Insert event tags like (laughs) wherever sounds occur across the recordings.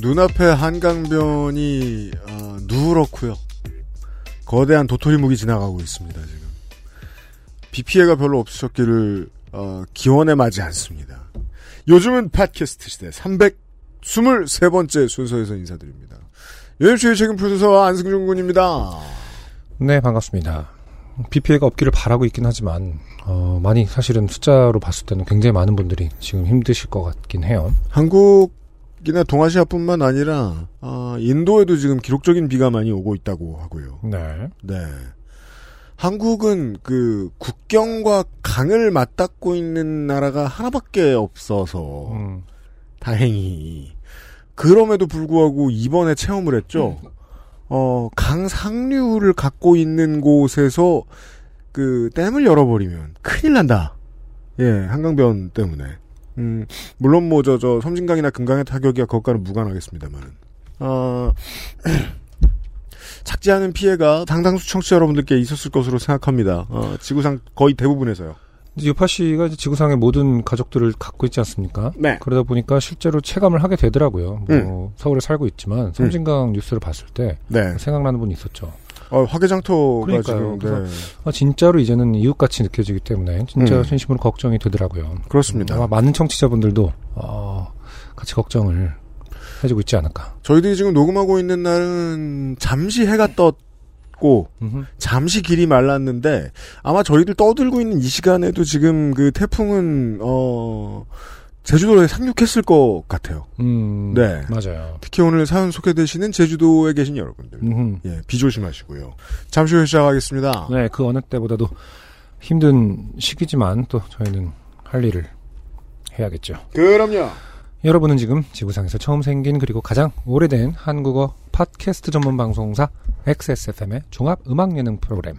눈앞에 한강변이 어, 누렇고요. 거대한 도토리 묵이 지나가고 있습니다. 지금 비 피해가 별로 없으셨기를 어, 기원에 맞지 않습니다. 요즘은 팟캐스트 시대 323번째 순서에서 인사드립니다. 연주의 책임 프로듀서 안승준 군입니다. 네, 반갑습니다. 비 피해가 없기를 바라고 있긴 하지만 어, 많이 사실은 숫자로 봤을 때는 굉장히 많은 분들이 지금 힘드실 것 같긴 해요. 한국 이나 동아시아뿐만 아니라 아, 인도에도 지금 기록적인 비가 많이 오고 있다고 하고요. 네. 네. 한국은 그 국경과 강을 맞닿고 있는 나라가 하나밖에 없어서 음, 다행히 그럼에도 불구하고 이번에 체험을 했죠. 어, 강 상류를 갖고 있는 곳에서 그 댐을 열어버리면 큰일 난다. 예, 한강변 때문에. 음, 물론 뭐 저 저 섬진강이나 금강의 타격이야 그것과는 무관하겠습니다만은. 어, (clears throat) 작지 않은 피해가 상당수 청취자 여러분들께 있었을 것으로 생각합니다. 어, 지구상 거의 대부분에서요. 유파 씨가 지구상의 모든 가족들을 갖고 있지 않습니까? 네. 그러다 보니까 실제로 체감을 하게 되더라고요. 뭐 음. 서울에 살고 있지만 섬진강 뉴스를 봤을 때 네. 생각나는 분이 있었죠. 어, 화개장터가 그러니까요. 지금 네. 아, 진짜로 이제는 이웃같이 느껴지기 때문에 진짜 음. 진심으로 걱정이 되더라고요. 그렇습니다. 아마 많은 청취자분들도 어, 같이 걱정을 해주고 있지 않을까. 저희들이 지금 녹음하고 있는 날은 잠시 해가 떴고 음흠. 잠시 길이 말랐는데 아마 저희들 떠들고 있는 이 시간에도 지금 그 태풍은 어 제주도에 상륙했을 것 같아요. 음, 네. 맞아요. 특히 오늘 사연 소개되시는 제주도에 계신 여러분들. 음흠. 예, 비 조심하시고요. 잠시 후에 시작하겠습니다. 네, 그 어느 때보다도 힘든 시기지만 또 저희는 할 일을 해야겠죠. 그럼요. 여러분은 지금 지구상에서 처음 생긴 그리고 가장 오래된 한국어 팟캐스트 전문 방송사 XSFM의 종합 음악 예능 프로그램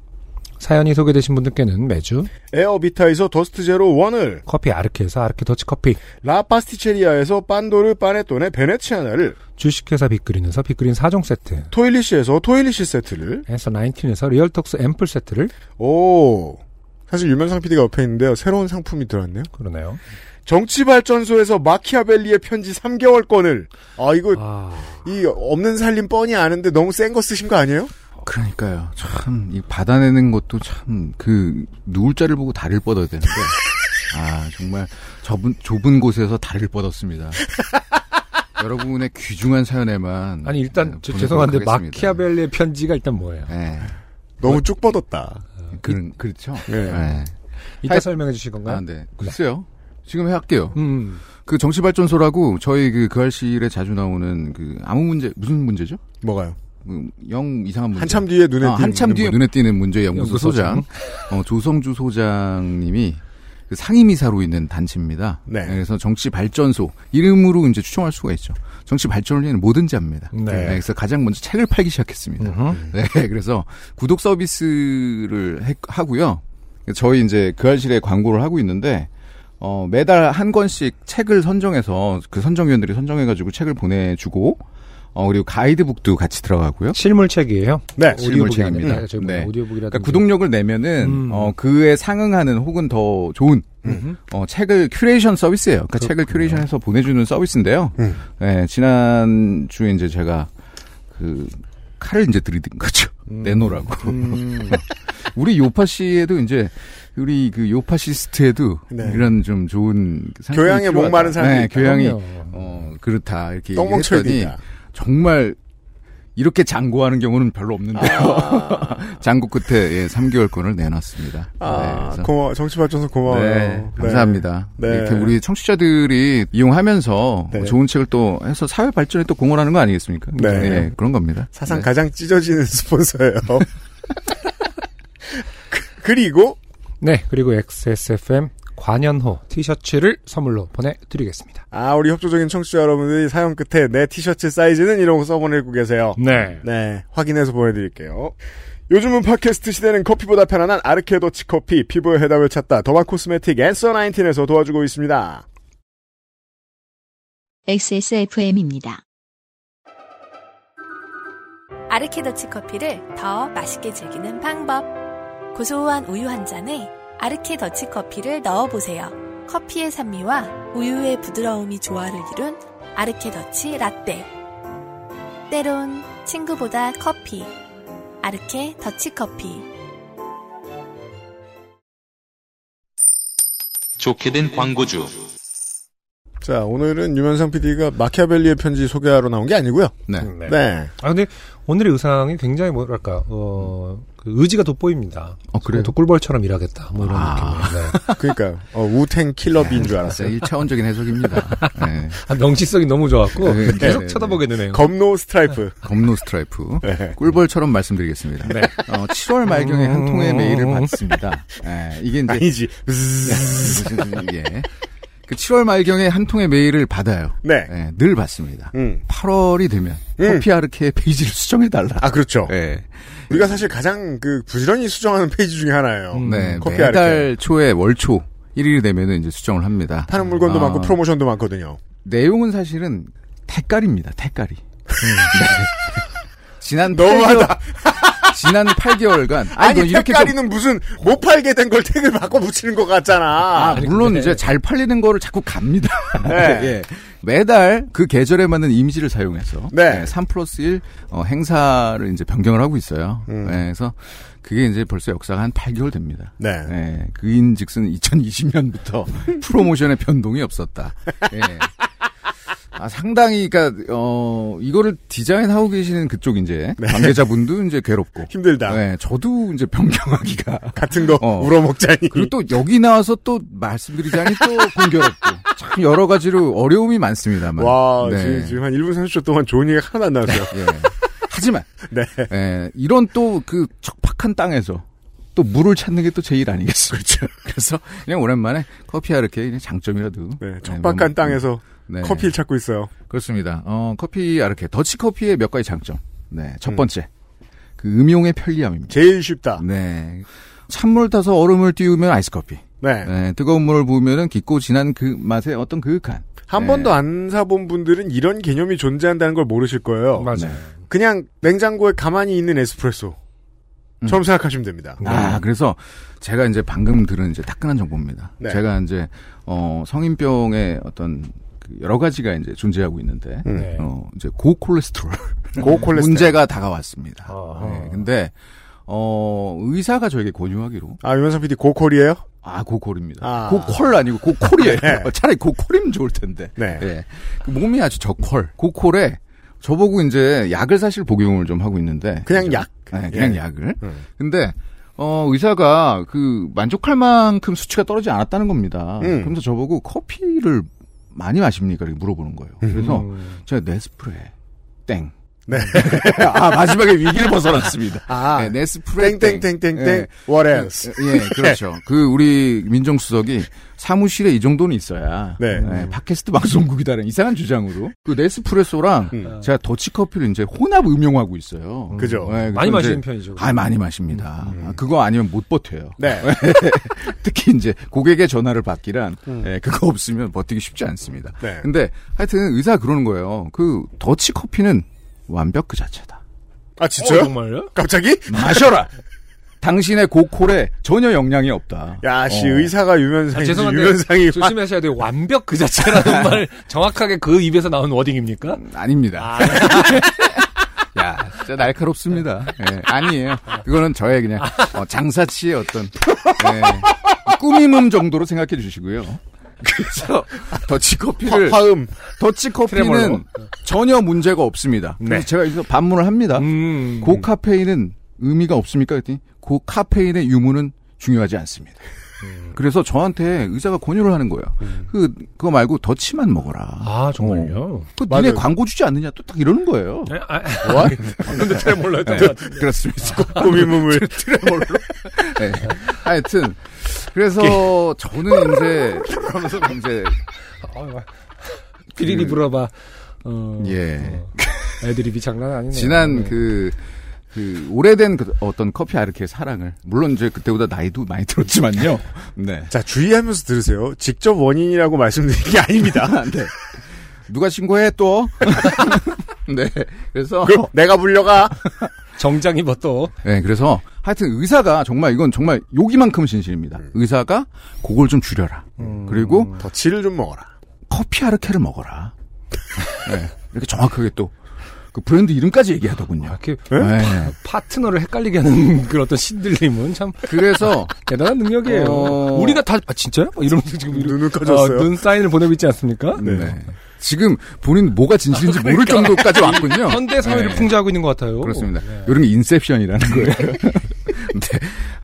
사연이 소개되신 분들께는 매주 에어비타에서 더스트 제로 원을 커피 아르케에서 아르케 더치 커피 라파스티체리아에서 빤도르 파네톤의 베네치아나를 주식회사 빅그린에서 빅그린 4종 세트 토일리시에서 토일리시 세트를 에서 나인틴에서 리얼톡스 앰플 세트를 오 사실 유면상 PD가 옆에 있는데요. 새로운 상품이 들어왔네요. 그러네요. 정치발전소에서 마키아벨리의 편지 3개월권을 아 이거 아, 이 없는 살림 뻔히 아는데 너무 센 거 쓰신 거 아니에요? 그러니까요. 참, 이 받아내는 것도 참, 그, 누울 자를 보고 다리를 뻗어야 되는데. 아, 정말, 좁은, 좁은 곳에서 다리를 뻗었습니다. (laughs) 여러분의 귀중한 사연에만. 아니 일단 네, 저, 죄송한데 하겠습니다. 마키아벨리의 편지가 일단 뭐예요? 네. 너무 쭉 뻗었다. 그, 그렇죠. 네. 네. 이따 설명해 주실 건가요? 아, 네. 글쎄요. 지금 할게요. 음, 그 정치발전소라고 저희 그, 그 알실에 자주 나오는 그, 아무 문제, 무슨 문제죠? 뭐가요? 그, 영 이상한 문제. 한참 뒤에 눈에 아, 띄는 한참 뒤에 뭐- 눈에 띄는 문제 연구소. 소장, 어, 조성주 소장님이 그 상임이사로 있는 단체입니다. 네. 그래서 정치 발전소 이름으로 이제 추정할 수가 있죠. 정치 발전을 위한 뭐든지 합니다. 네. 그래서 가장 먼저 책을 팔기 시작했습니다. 네, (laughs) 그래서 구독 서비스를 해- 하고요. 저희 이제 그 알실에 광고를 하고 있는데 어, 매달 한 권씩 책을 선정해서 그 선정위원들이 선정해가지고 책을 보내주고 어, 그리고 가이드북도 같이 들어가고요. 실물책이에요. 네. 실물책입니다. 뭐 네. 오디오북이라든지. 그러니까 구독료를 내면은 음. 어 그에 상응하는 혹은 더 좋은. 어 책을 큐레이션 서비스예요. 그러니까 책을 그렇군요. curation해서 보내주는 서비스인데요. 음. 네, 지난 주에 이제 제가 그 칼을 이제 들이댄 거죠. 음. 내놓으라고. 음, (laughs) 우리 요팟시에도 이제 우리 그 요파시스트에도 네. 이런 좀 좋은 교양에. 목마른 사람이 네. 교양이. 어 그렇다 이렇게 똥멍청이. 정말 이렇게 장고하는 경우는 별로 없는데요. 아, (laughs) 장고 끝에 예, 3개월권을 내놨습니다. 아, 그래서 고마워. 정치 발전소 고마워요. 네, 감사합니다. 네. 이렇게 우리 청취자들이 이용하면서 네. 뭐 좋은 책을 또 해서 사회 발전에 또 공헌하는 거 아니겠습니까? 네. 예, 그런 겁니다. 사상 네. 가장 찢어지는 스폰서예요. (laughs) 그- 그리고 네, 그리고 XSFM 관연호 티셔츠를 선물로 보내드리겠습니다. 아 우리 협조적인 청취자 여러분들이 사연 끝에 내 티셔츠 사이즈는 이런 거 써보내고 계세요. 네. 네, 확인해서 보내드릴게요. 요즘은 팟캐스트 시대는 커피보다 편안한 아르케더치 커피, 피부의 해답을 찾다 더마 코스메틱 앤서 19에서 도와주고 있습니다. XSFM입니다. 아르케더치 커피를 더 맛있게 즐기는 방법. 고소한 우유 한 잔에 아르케 더치 커피를 넣어보세요. 커피의 산미와 우유의 부드러움이 조화를 이룬 아르케 더치 라떼. 때론 친구보다 커피. 아르케 더치 커피. 좋게 된 광고주. 자, 오늘은 유면상 PD가 마키아벨리의 편지 소개하러 나온 게 아니고요. 네. 네. 네. 아 근데 오늘의 의상이 굉장히 뭐랄까 어, 그 의지가 돋보입니다. 어, 그래요? 독꿀벌처럼 일하겠다. 뭐 이런 아. 느낌이에요. 네. (laughs) 그러니까 어, 우탱 킬러비인 줄 알았어요. 네, 1차원적인 해석입니다. (laughs) 네. 아, 명시성이 너무 좋았고 네, (laughs) 계속 네, 쳐다보게 되네요. 검노 스트라이프. 검노 스트라이프. 네. 꿀벌처럼 말씀드리겠습니다. 네. 어, 7월 말경에 한 통의 메일을 받습니다. 예, 이게 이제 아니지. 예. 그 7월 말경에 한 통의 메일을 받아요. 네. 예, 늘 받습니다. 음. 8월이 되면 음. 커피 아르케의 페이지를 수정해 달라. 아, 그렇죠. 예. 우리가 사실 가장 그 부지런히 수정하는 페이지 중에 하나예요. 음. 네, 커피 매달 아르케. 초에 월초 1일이 되면은 이제 수정을 합니다. 파는 물건도 아. 많고 프로모션도 많거든요. 내용은 사실은 택깔입니다. 택깔이. (laughs) 네. 지난 너무하다. (laughs) 8개월, 지난 8개월간 아니, 뭐 이렇게 좀 택가리는 무슨 못 팔게 된 걸 택을 바꿔 붙이는 것 같잖아. 아, 아니, 물론 이제 잘 팔리는 거를 자꾸 갑니다. 네. (laughs) 예. 매달 그 계절에 맞는 이미지를 사용해서 네. 3 플러스 1 어, 행사를 이제 변경을 하고 있어요. 음. 예, 그래서 그게 이제 벌써 역사가 한 8개월 됩니다. 네. 예, 그인즉슨 2020년부터 (laughs) 프로모션의 변동이 없었다. 예. 아, 상당히, 그니까, 어, 이거를 디자인하고 계시는 그쪽 이제, 네. 관계자분도 이제 괴롭고. 힘들다. 네, 저도 이제 변경하기가. (laughs) 같은 거 어. 울어먹자니. 그리고 또 여기 나와서 또 말씀드리자니 또 공교롭고. 참 여러 가지로 어려움이 많습니다만. 와, 네. 지금, 지금 한 1분 30초 동안 좋은 얘기가 하나도 안 나왔어요. 예. 하지만, (laughs) 네. 예, 이런 또 그 척박한 땅에서 또 물을 찾는 게 또 제일 아니겠습니까? 그래서 그냥 오랜만에 커피야 이렇게 장점이라도. 네, 네, 척박한 뭐, 땅에서 네. 커피를 찾고 있어요. 그렇습니다. 어, 커피 아르케 더치 커피의 몇 가지 장점. 네, 첫 음. 번째 그 음용의 편리함입니다. 제일 쉽다. 네, 찬물 타서 얼음을 띄우면 아이스 커피. 네. 네, 뜨거운 물을 부으면은 깊고 진한 그 맛의 어떤 그윽한. 한 네. 번도 안 사본 분들은 이런 개념이 존재한다는 걸 모르실 거예요. 맞아요. 네. 그냥 냉장고에 가만히 있는 에스프레소. 음. 처음 생각하시면 됩니다. 아, 그래서 제가 이제 방금 들은 이제 따끈한 정보입니다. 네. 제가 이제 어 성인병의 어떤 그 여러 가지가 이제 존재하고 있는데 음. 네. 어 이제 고콜레스테롤 고콜레스테롤. (laughs) 문제가 다가왔습니다. 아하. 네, 근데 어 의사가 저에게 권유하기로 아, 유면상 PD 고콜이에요? 아 고콜입니다. 아. 고콜 아니고 고콜이에요. 네. (laughs) 차라리 고콜이면 좋을 텐데. 네. 예. 그 몸이 아주 저콜. 고콜에 저보고 이제 약을 사실 복용을 좀 하고 있는데 그냥 그죠? 약. 네, 그냥 예. 약을. 음. 근데 어 의사가 그 만족할 만큼 수치가 떨어지지 않았다는 겁니다. 음. 그러면서 저보고 커피를 많이 마십니까? 이렇게 물어보는 거예요. 그래서 음. 제가 네스프레 땡. 네. (laughs) 아 마지막에 위기를 벗어났습니다. 아, 네, 네스프레 땡. 땡땡땡땡땡. 예. What else? 예, 그렇죠. 그 우리 민정수석이 사무실에 이 정도는 있어야 네. 예, 팟캐스트 (laughs) 방송국이다라는 이상한 주장으로 그 네스프레소랑 음. 제가 더치커피를 이제 혼합 음용하고 있어요. 그죠. 예, 많이 마시는 편이죠. 아, 많이 마십니다. 아, 그거 아니면 못 버텨요. 네. (laughs) 특히 이제 고객의 전화를 받기란 음. 예, 그거 없으면 버티기 쉽지 않습니다. 네. 근데 하여튼 의사 그러는 거예요. 그 더치커피는 완벽 그 자체다. 아, 어, 진짜요? 정말요? 갑자기? 마셔라. (laughs) 당신의 고콜에 전혀 영향이 없다. 야, 씨, 어. 의사가 아, 유면상이 죄송한데 유면상이 화- 조심하셔야 돼요. 완벽 그 자체라는 (laughs) 말 정확하게 그 입에서 나온 워딩입니까? 아닙니다. (laughs) 야, 진짜 날카롭습니다. 예, 아니에요. 그거는 저의 그냥 어, 장사치의 어떤 예, 꾸밈음 정도로 생각해 주시고요. 그래서 더치커피를 화 음. 더치커피는 트레몰로. 전혀 문제가 없습니다. 네. 그래서 제가 여기서 반문을 합니다. 음. 고카페인은 의미가 없습니까? 그랬더니 고카페인의 유무는 중요하지 않습니다. 음. 그래서 저한테 의사가 권유를 하는 거예요. 그 그거 말고 더치만 먹어라. 아, 정말요? 그 맞아요. 니네 광고 주지 않느냐 또 딱 이러는 거예요. 네, 아, 방금도 잘 몰랐던 네, 것 같은데. 그렇습니다. 꾸미무물. (laughs) 네. 하여튼 그래서 저는 이제 그러면서 이제 비리리 불어봐. 어, 예. 어, 애드립이 장난 아니네요. 지난 네. 그, 그, 오래된 그 어떤 커피 아르케의 사랑을, 물론 이제 그때보다 나이도 많이 들었지만요. 네. 자, 주의하면서 들으세요. 직접 원인이라고 말씀드린 게 아닙니다. (laughs) 네. 누가 신고해 또? (laughs) (laughs) 네. 그래서, 그럼 내가 불려가. (laughs) 정장 입어 또. 네, 그래서 하여튼 의사가 정말 이건 정말 여기만큼 진실입니다. 의사가 그걸 좀 줄여라. 음. 그리고 더치를 좀 먹어라. 커피 아르케를 먹어라. 네. 이렇게 정확하게 또, 그 브랜드 이름까지 얘기하더군요. 이렇게 네. 파 트너를 헷갈리게 하는 (laughs) 그 어떤 신들림은 참 그래서, (laughs) 대단한 능력이에요. 어. 우리가 다, 아, 진짜요? 막 이러면서 지금 눈을 커졌어요. 어, 눈 사인을 보내고 있지 않습니까? 네. 지금 본인 뭐가 진실인지 모를 정도까지 왔군요. 현대 사회를 네. 풍자하고 있는 것 같아요. 그렇습니다. 네. 이런 게 인셉션이라는 거예요. (laughs) 네.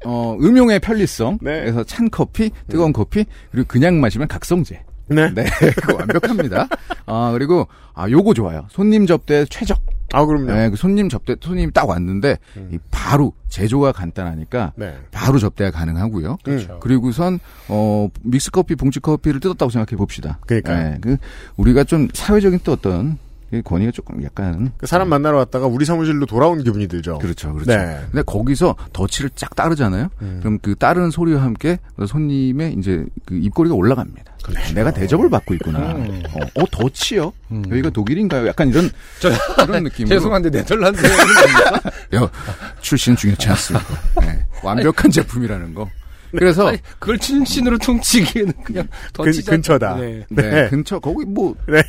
어, 음용의 편리성. 네. 그래서 찬 커피, 뜨거운 커피, 그리고 그냥 마시면 각성제. 네. 네. 완벽합니다. 아, 그리고, 아, 요거 좋아요. 손님 접대 최적. 아, 그럼요. 네, 그 손님 접대, 손님이 딱 왔는데, 이 바로 제조가 간단하니까, 네. 바로 접대가 가능하고요. 그렇죠. 그리고선 어 믹스커피, 봉지커피를 뜯었다고 생각해 봅시다. 그러니까요. 네, 그 우리가 좀 사회적인 또 어떤 이 권위가 조금 약간 그 사람 만나러 왔다가 우리 사무실로 돌아온 기분이 들죠. 그렇죠, 그렇죠. 네. 근데 거기서 더치를 쫙 따르잖아요. 음. 그럼 그 따르는 소리와 함께 손님의 이제 그 입꼬리가 올라갑니다. 내가 대접을 받고 있구나. 음. 어, 어, 더치요? 음. 여기가 독일인가요? 약간 이런 저- 그런 (laughs) 느낌으로. 죄송한데 네덜란드 야, (laughs) 출신 중요치 않습니다. 네, 완벽한 제품이라는 거. 그래서 아니, 그걸 춘신으로 퉁치기에는 그냥 더 근-. 근처다. 네. 네, 네. 근처 거기 뭐 네.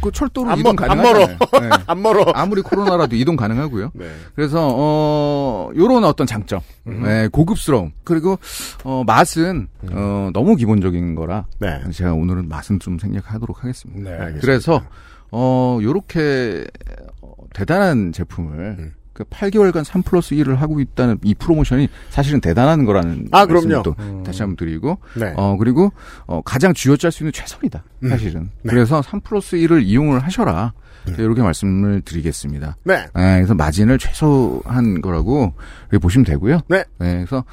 그 철도로 안 이동 멀- 안 가능하잖아요. 네. (laughs) 안 멀어. 아무리 코로나라도 이동 가능하고요. 네. 그래서 어 요런 어떤 장점, 음. 네, 고급스러움 그리고 어 맛은 음. 어 너무 기본적인 거라 네. 제가 오늘은 맛은 좀 생략하도록 하겠습니다. 네. 알겠습니다. 그래서 어 요렇게 어, 대단한 제품을 음. 그 8개월간 3 플러스 1을 하고 있다는 이 프로모션이 사실은 대단한 거라는 아, 말씀을 그럼요. 또 음. 다시 한번 드리고 네. 어, 그리고, 어, 가장 쥐어짤 수 있는 최선이다. 음. 사실은. 네. 그래서 3 플러스 1을 이용을 하셔라. 이렇게 말씀을 드리겠습니다. 네. 네, 그래서 마진을 최소한 거라고 이렇게 보시면 되고요. 네. 그래서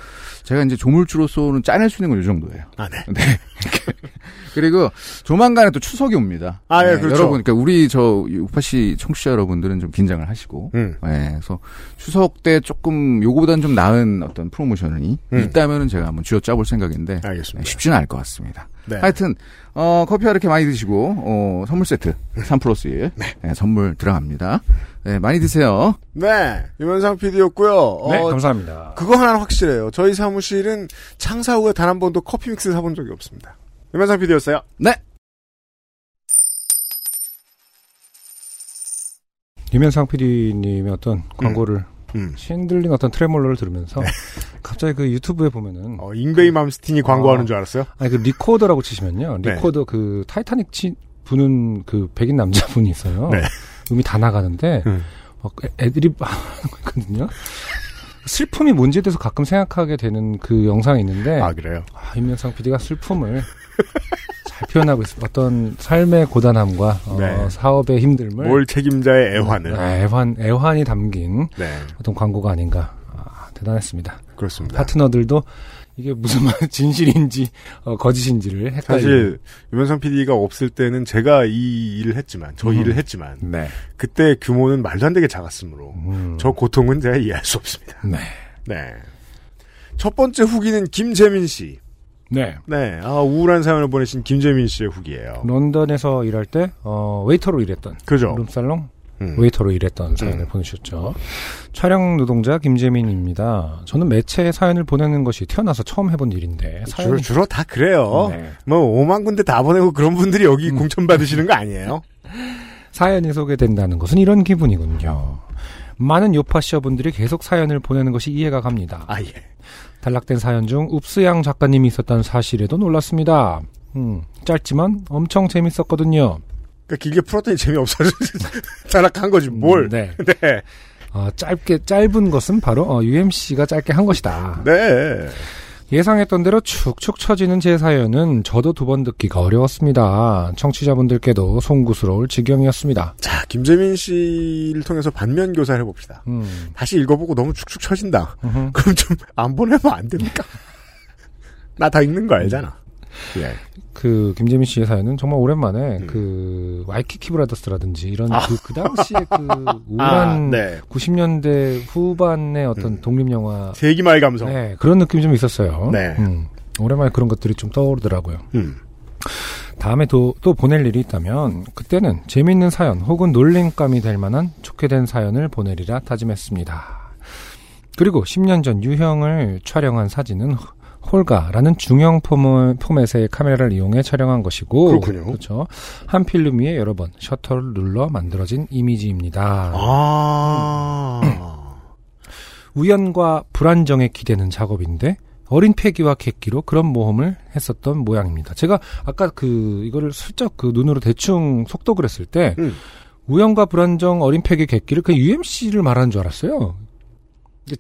제가 이제 조물주로서는 짜낼 수 있는 건 이 정도예요. 아, 네. 네. (laughs) 그리고 조만간에 또 추석이 옵니다. 아, 예, 네, 그렇죠. 여러분, 그러니까 우리 저 우파 씨 청취자 여러분들은 좀 긴장을 하시고, 음. 네, 그래서 추석 때 조금 요거보다는 좀 나은 어떤 프로모션이 음. 있다면은 제가 한번 쥐어 짜볼 생각인데 네, 알겠습니다. 쉽지는 않을 것 같습니다. 네. 하여튼 어, 커피와 이렇게 많이 드시고 어, 선물 세트 3 플러스 1 네, 선물 들어갑니다. 네, 많이 드세요. 네. 유면상 PD였고요. 네, 어, 감사합니다. 그거 하나는 확실해요. 저희 사무실은 창사 후에 단 한 번도 커피 믹스 사본 적이 없습니다. 유면상 PD였어요. 네. 유면상 PD님의 어떤 광고를 음. 신들린 어떤 트레몰로를 들으면서 갑자기 그 유튜브에 보면은 어, 잉베이 맘스틴이 광고하는 어. 줄 알았어요. 아니 그 리코더라고 치시면요. 네. 리코더 그 타이타닉 치 부는 그 백인 남자분이 있어요. 네. 음이 다 나가는데 음. 막 애- 애드립 하는 거 있거든요. 슬픔이 뭔지에 대해서 가끔 생각하게 되는 그 영상이 있는데 아, 그래요? 아, 임명상 PD가 슬픔을 잘 표현하고 있습니다. 어떤 삶의 고단함과 어, 네. 사업의 힘듦을 뭘 책임자의 애환을. 네, 애환 애환이 담긴 네. 어떤 광고가 아닌가 아, 대단했습니다. 그렇습니다. 파트너들도 이게 무슨 말 (laughs) 진실인지 어, 거짓인지를 헷갈리고 사실 유면상 PD가 없을 때는 제가 이 일을 했지만 저 음. 일을 했지만 네. 그때 규모는 말도 안 되게 작았으므로 음. 저 고통은 제가 이해할 수 없습니다. 네. 네. 첫 번째 후기는 김재민 씨. 네. 네. 아, 우울한 사연을 보내신 김재민 씨의 후기예요. 런던에서 일할 때 어, 웨이터로 일했던 그죠? 룸살롱 음. 웨이터로 일했던 사연을 음. 보내주셨죠. 촬영 노동자 김재민입니다. 저는 매체에 사연을 보내는 것이 태어나서 처음 해본 일인데 주로, 사연이 주로 다 그래요. 네. 뭐 5만 군데 다 보내고 그런 분들이 여기 음. 공천 받으시는 거 아니에요? (laughs) 사연이 소개된다는 것은 이런 기분이군요. 많은 요파시어분들이 계속 사연을 보내는 것이 이해가 갑니다. 아 예. 단락된 사연 중 읍스양 작가님이 있었다는 사실에도 놀랐습니다. 음, 짧지만 엄청 재밌었거든요. 그러니까 길게 풀었더니 재미없어서 (laughs) 타락한 거지 뭘. 음, 네. (laughs) 네. 어, 짧게 짧은 것은 바로 어, UMC가 짧게 한 것이다. 네. 예상했던 대로 축축 처지는 제 사연은 저도 두 번 듣기가 어려웠습니다. 청취자분들께도 송구스러울 지경이었습니다. 자, 김재민 씨를 통해서 반면 교사를 해봅시다. 음, 다시 읽어보고 너무 축축 처진다. 음흠. 그럼 좀 안 보내면 안 됩니까? (laughs) 나 다 읽는 거 알잖아. 예. 그 김재민 씨의 사연은 정말 오랜만에 음. 그 와이키키 브라더스라든지 이런 아. 그, 그 당시에 그 (laughs) 아, 우울한 네. 90년대 후반의 어떤 음. 독립 영화 세기말 감성. 네, 그런 느낌이 좀 있었어요. 네. 음, 오랜만에 그런 것들이 좀 떠오르더라고요. 음. 다음에 또, 또 보낼 일이 있다면 그때는 재미있는 사연 혹은 놀림감이 될 만한 좋게 된 사연을 보내리라 다짐했습니다. 그리고 10년 전 유형을 촬영한 사진은 홀가라는 중형 포맷의 카메라를 이용해 촬영한 것이고 그렇군요. 그렇죠. 한 필름 위에 여러 번 셔터를 눌러 만들어진 이미지입니다. 아. 우연과 불안정에 기대는 작업인데 어린 패기와 객기로 그런 모험을 했었던 모양입니다. 제가 아까 그 이거를 슬쩍 그 눈으로 대충 속독을 했을 때 음. 우연과 불안정 어린 패기 객기를 그 UMC를 말하는 줄 알았어요.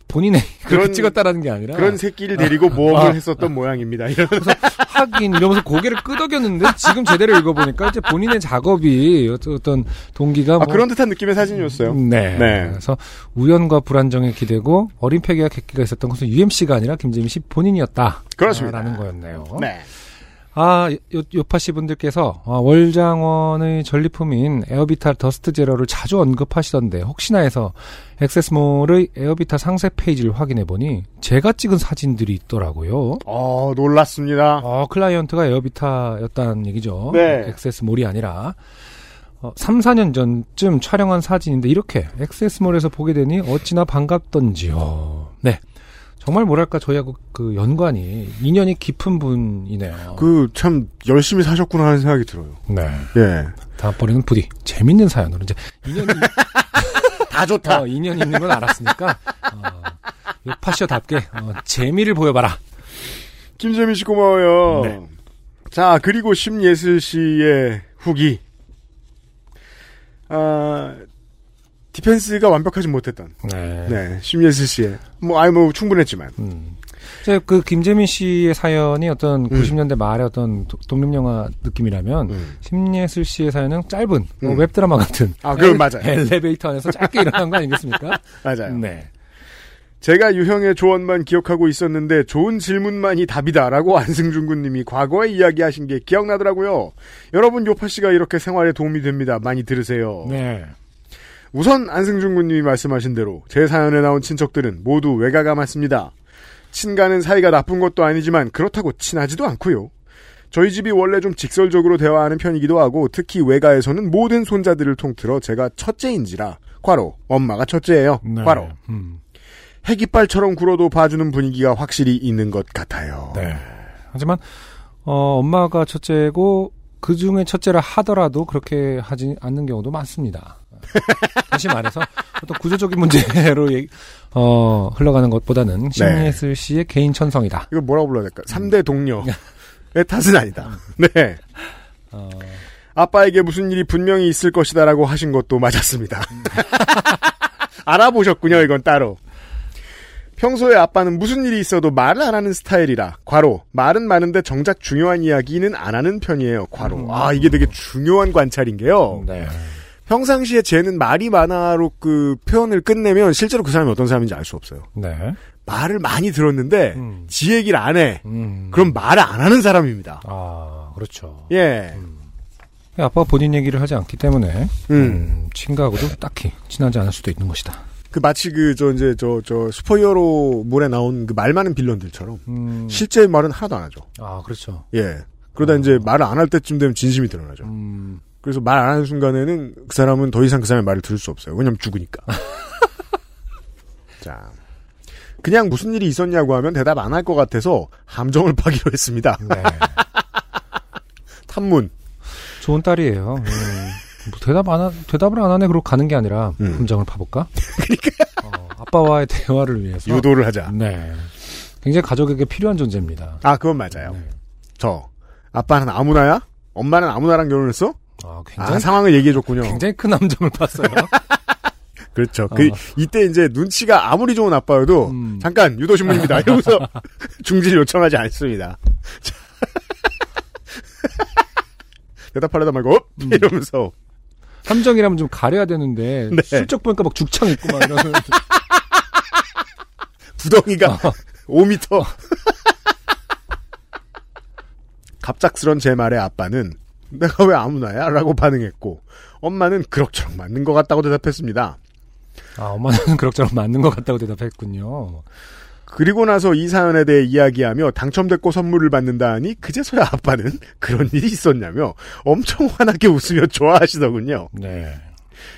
본인의 (laughs) 그렇게 그런- 찍었다라는 게 아니라 그런 새끼를 데리고 모험을 아. 했었던 모양입니다. 이러면서 하긴 이러면서 고개를 끄덕였는데 지금 제대로 읽어보니까 이제 본인의 작업이 어떤- 어떤 동기가 아, 뭐 그런 듯한 느낌의 사진이었어요. 네. 네. 그래서 우연과 불안정에 기대고 어린 패기와 객기가 있었던 것은 UMC가 아니라 김재민 씨 본인이었다. 그렇습니다. 라는 거였네요. 네. 아, 요, 요파씨 분들께서 아, 월장원의 전리품인 에어비타 더스트 제로를 자주 언급하시던데 혹시나 해서 액세스몰의 에어비타 상세 페이지를 확인해 보니 제가 찍은 사진들이 있더라고요. 어, 놀랐습니다. 어, 클라이언트가 에어비타였다는 얘기죠. 네. 액세스몰이 아니라. 어, 3, 4년 전쯤 촬영한 사진인데 이렇게 액세스몰에서 보게 되니 어찌나 반갑던지요. 네. 정말 뭐랄까 저희하고 그 연관이 인연이 깊은 분이네요. 그, 참, 열심히 사셨구나 하는 생각이 들어요. 네. 예. 다음번에는 부디 재밌는 사연으로 이제 인연이 (laughs) 다 좋다. 어, 인연이 있는 건 알았으니까 어, 요파쇼답게 어, 재미를 보여봐라. 김재민 씨 고마워요. 네. 자, 그리고 심예슬 씨의 후기. 아, 디펜스가 완벽하지 못했던. 네. 네, 심예슬 씨의. 뭐, 아이, 뭐, 충분했지만. 음. 그 김재민 씨의 사연이 어떤 음. 90년대 말의 어떤 도- 독립 영화 느낌이라면 음. 심예슬 씨의 사연은 짧은 뭐 음. 웹드라마 같은 아, 그건 엘- 맞아요. 엘리베이터 안에서 짧게 일어난 거 아니겠습니까? (laughs) 맞아요. 네. 제가 유형의 조언만 기억하고 있었는데 좋은 질문만이 답이다라고 (laughs) 안승준 군님이 과거에 이야기하신 게 기억나더라고요. 여러분 요파 씨가 이렇게 생활에 도움이 됩니다. 많이 들으세요. 네. 우선 안승준 군님이 말씀하신 대로 제 사연에 나온 친척들은 모두 외가가 많습니다. 친가는 사이가 나쁜 것도 아니지만 그렇다고 친하지도 않고요. 저희 집이 원래 좀 직설적으로 대화하는 편이기도 하고 특히 외가에서는 모든 손자들을 통틀어 제가 첫째인지라 과로 엄마가 첫째예요. 네. 과로 음. 해깃발처럼 굴어도 봐주는 분위기가 확실히 있는 것 같아요. 네. 하지만 어, 엄마가 첫째고 그 중에 첫째라 하더라도 그렇게 하지 않는 경우도 많습니다. 다시 말해서 어떤 구조적인 문제로 얘기- 어, 흘러가는 것보다는 심예슬 씨의 개인 천성이다. 이거 뭐라고 불러야 될까? 3대 동료의 탓은 아니다. 네. (laughs) 어, 아빠에게 무슨 일이 분명히 있을 것이다라고 하신 것도 맞았습니다. (laughs) 알아보셨군요, 이건 따로. 평소에 아빠는 무슨 일이 있어도 말을 안 하는 스타일이라, 과로, 말은 많은데 정작 중요한 이야기는 안 하는 편이에요, 과로. 아, 이게 되게 중요한 관찰인 게요. 네. 평상시에 쟤는 말이 많아로 그 표현을 끝내면 실제로 그 사람이 어떤 사람인지 알 수 없어요. 네. 말을 많이 들었는데, 음. 지 얘기를 안 해. 음. 그럼 말을 안 하는 사람입니다. 아, 그렇죠. 예. 아빠가 본인 얘기를 하지 않기 때문에 음. 음, 친구하고도 딱히 친하지 않을 수도 있는 것이다. 그 마치 그 저 이제 저 저 슈퍼히어로 물에 나온 그 말 많은 빌런들처럼 음, 실제 말은 하나도 안 하죠. 아, 그렇죠. 예. 그러다 이제 말을 안 할 때쯤 되면 진심이 드러나죠. 음, 그래서 말 안 하는 순간에는 그 사람은 더 이상 그 사람의 말을 들을 수 없어요. 왜냐면 죽으니까. (laughs) 자. 그냥 무슨 일이 있었냐고 하면 대답 안 할 것 같아서 함정을 (laughs) 파기로 했습니다. 네. (laughs) 탐문. 좋은 딸이에요. 음, 뭐 대답 안 하, 대답을 안 하네 그러고 가는 게 아니라 음. 함정을 파볼까? 어, 아빠와의 대화를 위해서 유도를 하자. 네. 굉장히 가족에게 필요한 존재입니다. 아, 그건 맞아요. 네. 저 아빠는 아무나야? 엄마는 아무나랑 결혼했어? 아, 아, 굉장히 상황을 얘기해 줬군요. 굉장히 큰 함정을 (laughs) 봤어요. (laughs) 그렇죠. 그, 어. 이때 이제 눈치가 아무리 좋은 아빠여도, 음. 잠깐, 유도신문입니다. 이러면서 (laughs) 중지를 요청하지 않습니다. 자. 대답하려다 말고, 업! 음. 이러면서. 함정이라면 좀 가려야 되는데 네. 슬쩍 보니까 막 죽창 있고 막 이러면 구덩이가 어. 5미터. 갑작스런 제 말에 아빠는 내가 왜 아무나야? 라고 반응했고 엄마는 그럭저럭 맞는 것 같다고 대답했습니다. 아 엄마는 (laughs) 그럭저럭 맞는 것 같다고 대답했군요. 그리고 나서 이 사연에 대해 이야기하며 당첨됐고 선물을 받는다하니 그제서야 아빠는 그런 일이 있었냐며 엄청 환하게 웃으며 좋아하시더군요. 네.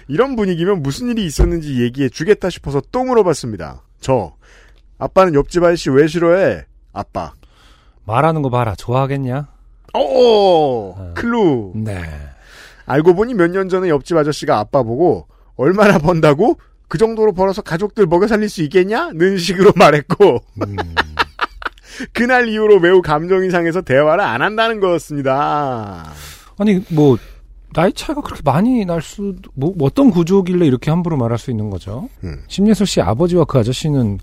이런 분위기면 무슨 일이 있었는지 얘기해 주겠다 싶어서 또 물어봤습니다. 저 아빠는 옆집 아저씨 왜 싫어해? 아빠 말하는 거 봐라 좋아하겠냐? 오 어. 클루 네. 알고 보니 몇 년 전에 옆집 아저씨가 아빠 보고 얼마나 번다고 그 정도로 벌어서 가족들 먹여 살릴 수 있겠냐?는 식으로 (laughs) 말했고 음, (laughs) 그날 이후로 매우 감정이 상해서 대화를 안 한다는 거였습니다. 아니 뭐 나이 차이가 그렇게 많이 날 수도 뭐 어떤 구조길래 이렇게 함부로 말할 수 있는 거죠? 음. 심예슬 씨 아버지와 그 아저씨는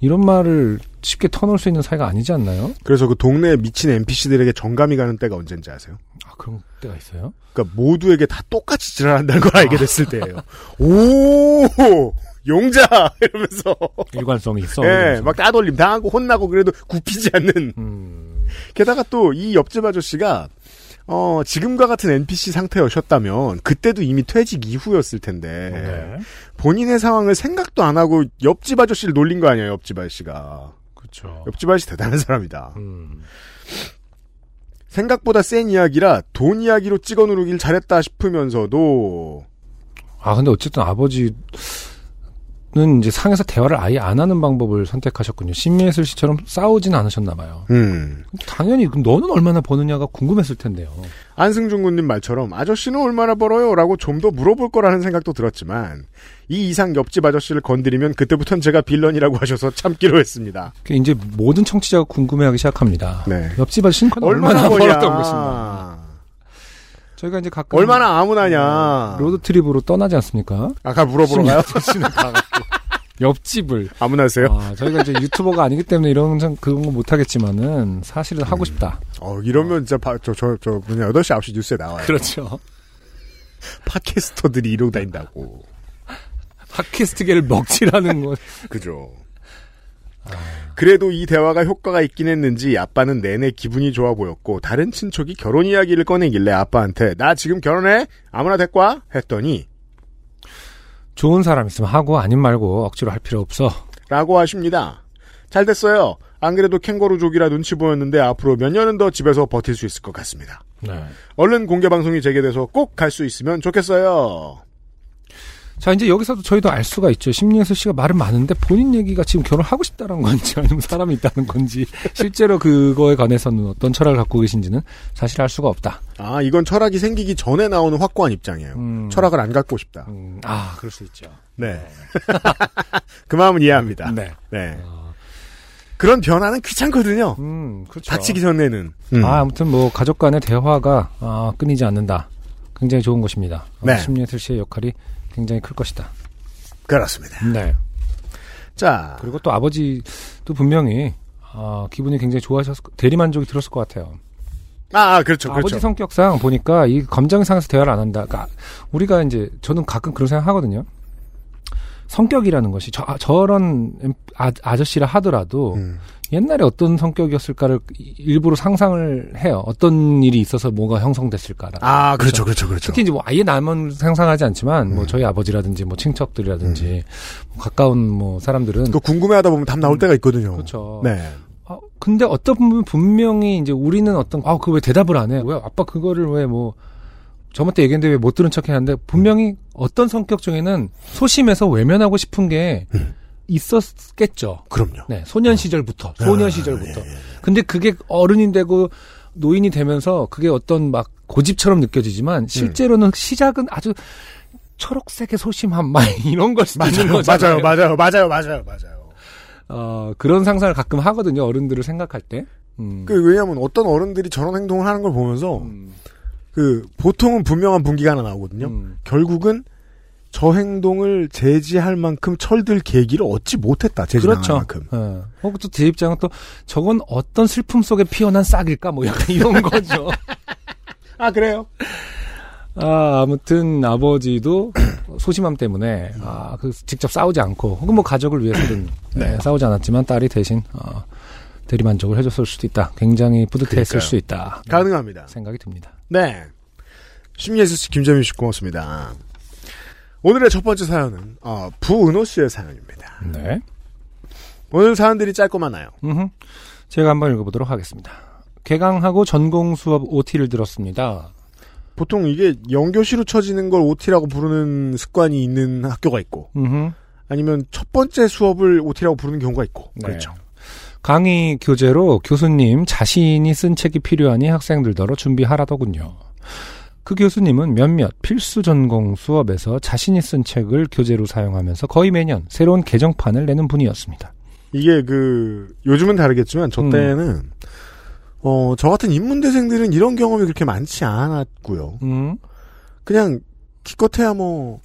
이런 말을 쉽게 터놓을 수 있는 사이가 아니지 않나요? 그래서 그 동네에 미친 NPC들에게 정감이 가는 때가 언젠지 아세요? 아 그런 때가 있어요? 그러니까 모두에게 다 똑같이 지랄한다는 걸 알게 됐을 때예요. 오 용자 (laughs) 이러면서 일관성이 있어. 예. 막 따돌림 당하고 혼나고 그래도 굽히지 않는 음, 게다가 또 이 옆집 아저씨가 어 지금과 같은 NPC 상태였다면 그때도 이미 퇴직 이후였을 텐데 네. 본인의 상황을 생각도 안 하고 옆집 아저씨를 놀린 거 아니에요 옆집 아저씨가 그렇죠. 옆집 아저씨 대단한 사람이다 음, 생각보다 센 이야기라 돈 이야기로 찍어 누르길 잘했다 싶으면서도 아 근데 어쨌든 아버지 는 이제 상에서 대화를 아예 안 하는 방법을 선택하셨군요. 신미예슬 씨처럼 싸우진 않으셨나 봐요. 음 당연히 그럼 너는 얼마나 버느냐가 궁금했을 텐데요. 안승준 군님 말처럼 아저씨는 얼마나 벌어요? 라고 좀 더 물어볼 거라는 생각도 들었지만 이 이상 옆집 아저씨를 건드리면 그때부턴 제가 빌런이라고 하셔서 참기로 했습니다. 그 이제 모든 청취자가 궁금해하기 시작합니다. 네. 옆집 아저씨는 얼마나 얼마나? 벌었던 것인가. 저희가 이제 가끔 얼마나 아무나냐? road trip으로 떠나지 않습니까? 아까 물어보러 가요? (laughs) 옆집을 아무나세요? 아, 저희가 이제 유튜버가 아니기 때문에 이런 건 그런 거 못하겠지만은 사실은 하고 싶다. 어, 이러면 진짜 바, 저, 저, 저, 뭐냐, 8시, 9시 뉴스에 나와요. 그렇죠. 팟캐스터들이 이러고 다닌다고. 팟캐스트계를 먹칠하는 거. (laughs) 그죠. 그래도 이 대화가 효과가 있긴 했는지 아빠는 내내 기분이 좋아 보였고 다른 친척이 결혼 이야기를 꺼내길래 아빠한테 나 지금 결혼해? 아무나 데리고 했더니 좋은 사람 있으면 하고 아님 말고 억지로 할 필요 없어. 라고 하십니다. 잘 됐어요. 안 그래도 캥거루족이라 눈치 보였는데 앞으로 몇 년은 더 집에서 버틸 수 있을 것 같습니다. 네. 얼른 공개 방송이 재개돼서 꼭 갈 수 있으면 좋겠어요. 자, 이제 여기서도 저희도 알 수가 있죠. 심리에서 씨가 말은 많은데 본인 얘기가 지금 결혼하고 싶다는 건지 아니면 사람이 있다는 건지 실제로 그거에 관해서는 어떤 철학을 갖고 계신지는 사실 알 수가 없다. 아, 이건 철학이 생기기 전에 나오는 확고한 입장이에요. 음. 철학을 안 갖고 싶다. 음, 아, 그럴 수 있죠. 네. (laughs) 그 마음은 이해합니다. 네. 네. 그런 변화는 귀찮거든요. 음, 그렇죠. 닥치기 전에는. 음. 아, 아무튼 뭐 가족 간의 대화가 아, 끊이지 않는다. 굉장히 좋은 것입니다. 어, 네. 심리예슬 씨의 역할이 굉장히 클 것이다. 그렇습니다. 네. 자, 그리고 또 아버지도 분명히 아, 기분이 굉장히 좋아하셨을 거- 대리만족이 들었을 것 같아요. 아, 아, 그렇죠, 아버지 그렇죠. 성격상 보니까 이 검정상에서 대화를 안 한다. 그러니까 우리가 이제 저는 가끔 그런 생각 하거든요. 성격이라는 것이 저, 저런 아, 아저씨라 하더라도 음. 옛날에 어떤 성격이었을까를 일부러 상상을 해요. 어떤 일이 있어서 뭐가 형성됐을까라. 아, 그렇죠, 그렇죠, 그렇죠. 특히 이제 뭐 아예 남은 상상하지 않지만 뭐 음. 저희 아버지라든지 뭐 친척들이라든지 뭐 가까운 뭐 사람들은 또 궁금해하다 보면 답 나올 때가 있거든요. 그렇죠. 네. 아, 근데 어떤 분은 분명히 이제 우리는 어떤 아그 왜 대답을 안 해? 왜 아빠 그거를 왜 뭐 저번 때 얘기했는데 왜 못 들은 척 했는데 분명히 어떤 성격 중에는 소심해서 외면하고 싶은 게 음. 있었겠죠. 그럼요. 네, 소년 시절부터, 소년 아, 시절부터. 예, 예. 근데 그게 어른이 되고 노인이 되면서 그게 어떤 막 고집처럼 느껴지지만 실제로는 시작은 아주 초록색의 소심함 막 (laughs) 이런 걸 맞아요. 맞아요, 맞아요, 맞아요, 맞아요, 맞아요. 어, 그런 상상을 가끔 하거든요. 어른들을 생각할 때. 음. 그 왜냐하면 어떤 어른들이 저런 행동을 하는 걸 보면서 음. 그 보통은 분명한 분기가 하나 나오거든요. 음. 결국은 저 행동을 제지할 만큼 철들 계기를 얻지 못했다. 제지할 그렇죠. 만큼. 어. 혹은 또 제 입장은 또 저건 어떤 슬픔 속에 피어난 싹일까 뭐 약간 이런 (laughs) 거죠. 아 그래요? 아, 아무튼 아버지도 소심함 때문에 아, 그 직접 싸우지 않고 혹은 뭐 가족을 위해서든 네, 싸우지 않았지만 딸이 대신 어, 대리만족을 해줬을 수도 있다. 굉장히 뿌듯했을 그러니까요. 수 있다. 가능합니다. 생각이 듭니다. 네. 심리에서 씨 김재민 씨 고맙습니다. 오늘의 첫 번째 사연은 어, 부은호 씨의 사연입니다. 네. 오늘 사연들이 짧고 많아요. 음흠. 제가 한번 읽어보도록 하겠습니다. 개강하고 전공 수업 OT를 들었습니다. 보통 이게 연교시로 쳐지는 걸 OT라고 부르는 습관이 있는 학교가 있고 음흠. 아니면 첫 번째 수업을 OT라고 부르는 경우가 있고 네. 그렇죠. 강의 교재로 교수님 자신이 쓴 책이 필요하니 학생들더러 준비하라더군요. 그 교수님은 몇몇 필수 전공 수업에서 자신이 쓴 책을 교재로 사용하면서 거의 매년 새로운 개정판을 내는 분이었습니다. 이게 그 요즘은 다르겠지만 저 음. 때는 어저 같은 인문대생들은 이런 경험이 그렇게 많지 않았고요. 음, 그냥 기껏해야 뭐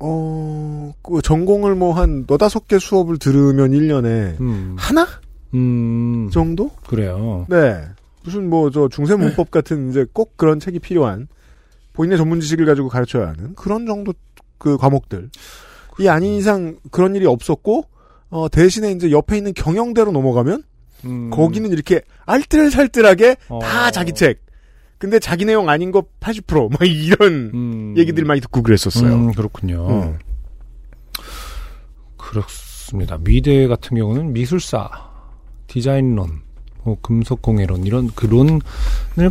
어, 그 전공을 뭐 한 너다섯 개 수업을 들으면 1년에 음, 하나 음, 정도? 그래요. 네. 무슨 뭐 저 중세 문법 같은 이제 꼭 그런 책이 필요한 본인의 전문 지식을 가지고 가르쳐야 하는 그런 정도 그 과목들. 이 아닌 이상 그런 일이 없었고 어 대신에 이제 옆에 있는 경영대로 넘어가면 음, 거기는 이렇게 알뜰살뜰하게 어. 다 자기 책. 근데 자기 내용 아닌 거 80%, 막 (laughs) 이런 음, 얘기들 많이 듣고 그랬었어요. 음, 그렇군요. 음. 그렇습니다. 미대 같은 경우는 미술사, 디자인론, 뭐 금속공예론 이런 그 론을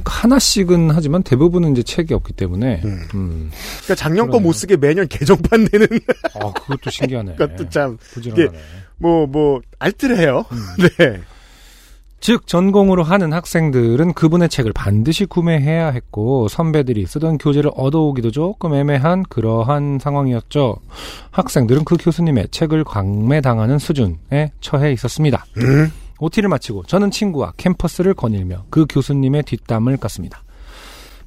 하나씩은 하지만 대부분은 이제 책이 없기 때문에 음. 음. 그러니까 작년 거. 못 쓰게 매년 개정판 내는 아 그것도 신기하네. (laughs) 것도 참, 부지런하네. 뭐, 뭐, 알뜰해요. 음. (laughs) 네. 즉 전공으로 하는 학생들은 그분의 책을 반드시 구매해야 했고 선배들이 쓰던 교재를 얻어오기도 조금 애매한 그러한 상황이었죠. 학생들은 그 교수님의 책을 광매당하는 수준에 처해 있었습니다. 음. OT를 마치고 저는 친구와 캠퍼스를 거닐며 그 교수님의 뒷담을 깠습니다.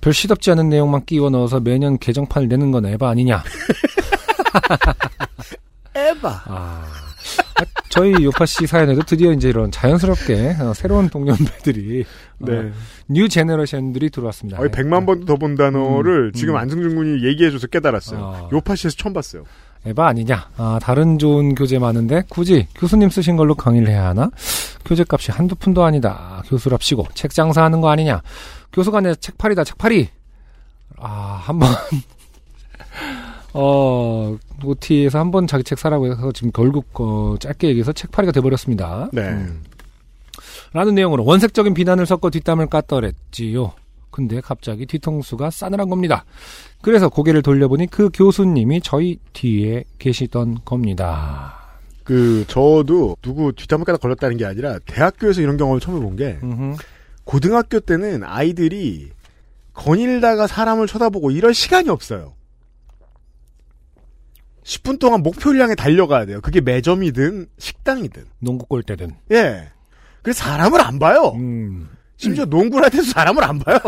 별 시덥지 않은 내용만 끼워 넣어서 매년 개정판을 내는 건 에바 아니냐. (laughs) 에바. 아, 저희 요파 씨 사연에도 드디어 이제 이런 자연스럽게 어, 새로운 동년배들이 네. 어, new generation들이 들어왔습니다. 거의 100만 번도 더본 단어를 음, 지금 음. 안승준 군이 얘기해줘서 깨달았어요. 아. 요파시에서 처음 봤어요. 에바 아니냐? 아, 다른 좋은 교재 많은데 굳이 교수님 쓰신 걸로 강의를 해야 하나? 교재값이 한두 푼도 아니다. 교수랍시고 책 장사하는 거 아니냐? 교수가 내 책팔이다 책팔이. 아, 한번 (laughs) 어, OT에서 한 번 자기 책 사라고 해서 지금 결국 어, 짧게 얘기해서 책팔이가 돼 버렸습니다. 네. 음. 라는 내용으로 원색적인 비난을 섞어 뒷담을 깠더랬지요. 근데 갑자기 뒤통수가 싸늘한 겁니다. 그래서 고개를 돌려보니 그 교수님이 저희 뒤에 계시던 겁니다. 그, 저도 누구 뒷담을 까다 걸렸다는 게 아니라 대학교에서 이런 경험을 처음 해본 게 음흠. 고등학교 때는 아이들이 거닐다가 사람을 쳐다보고 이럴 시간이 없어요. 10분 동안 목표를 향해 달려가야 돼요. 그게 매점이든 식당이든. 농구 골대든. 예. 그래서 사람을 안 봐요. 음. 심지어 농구를 할 사람을 안 봐요.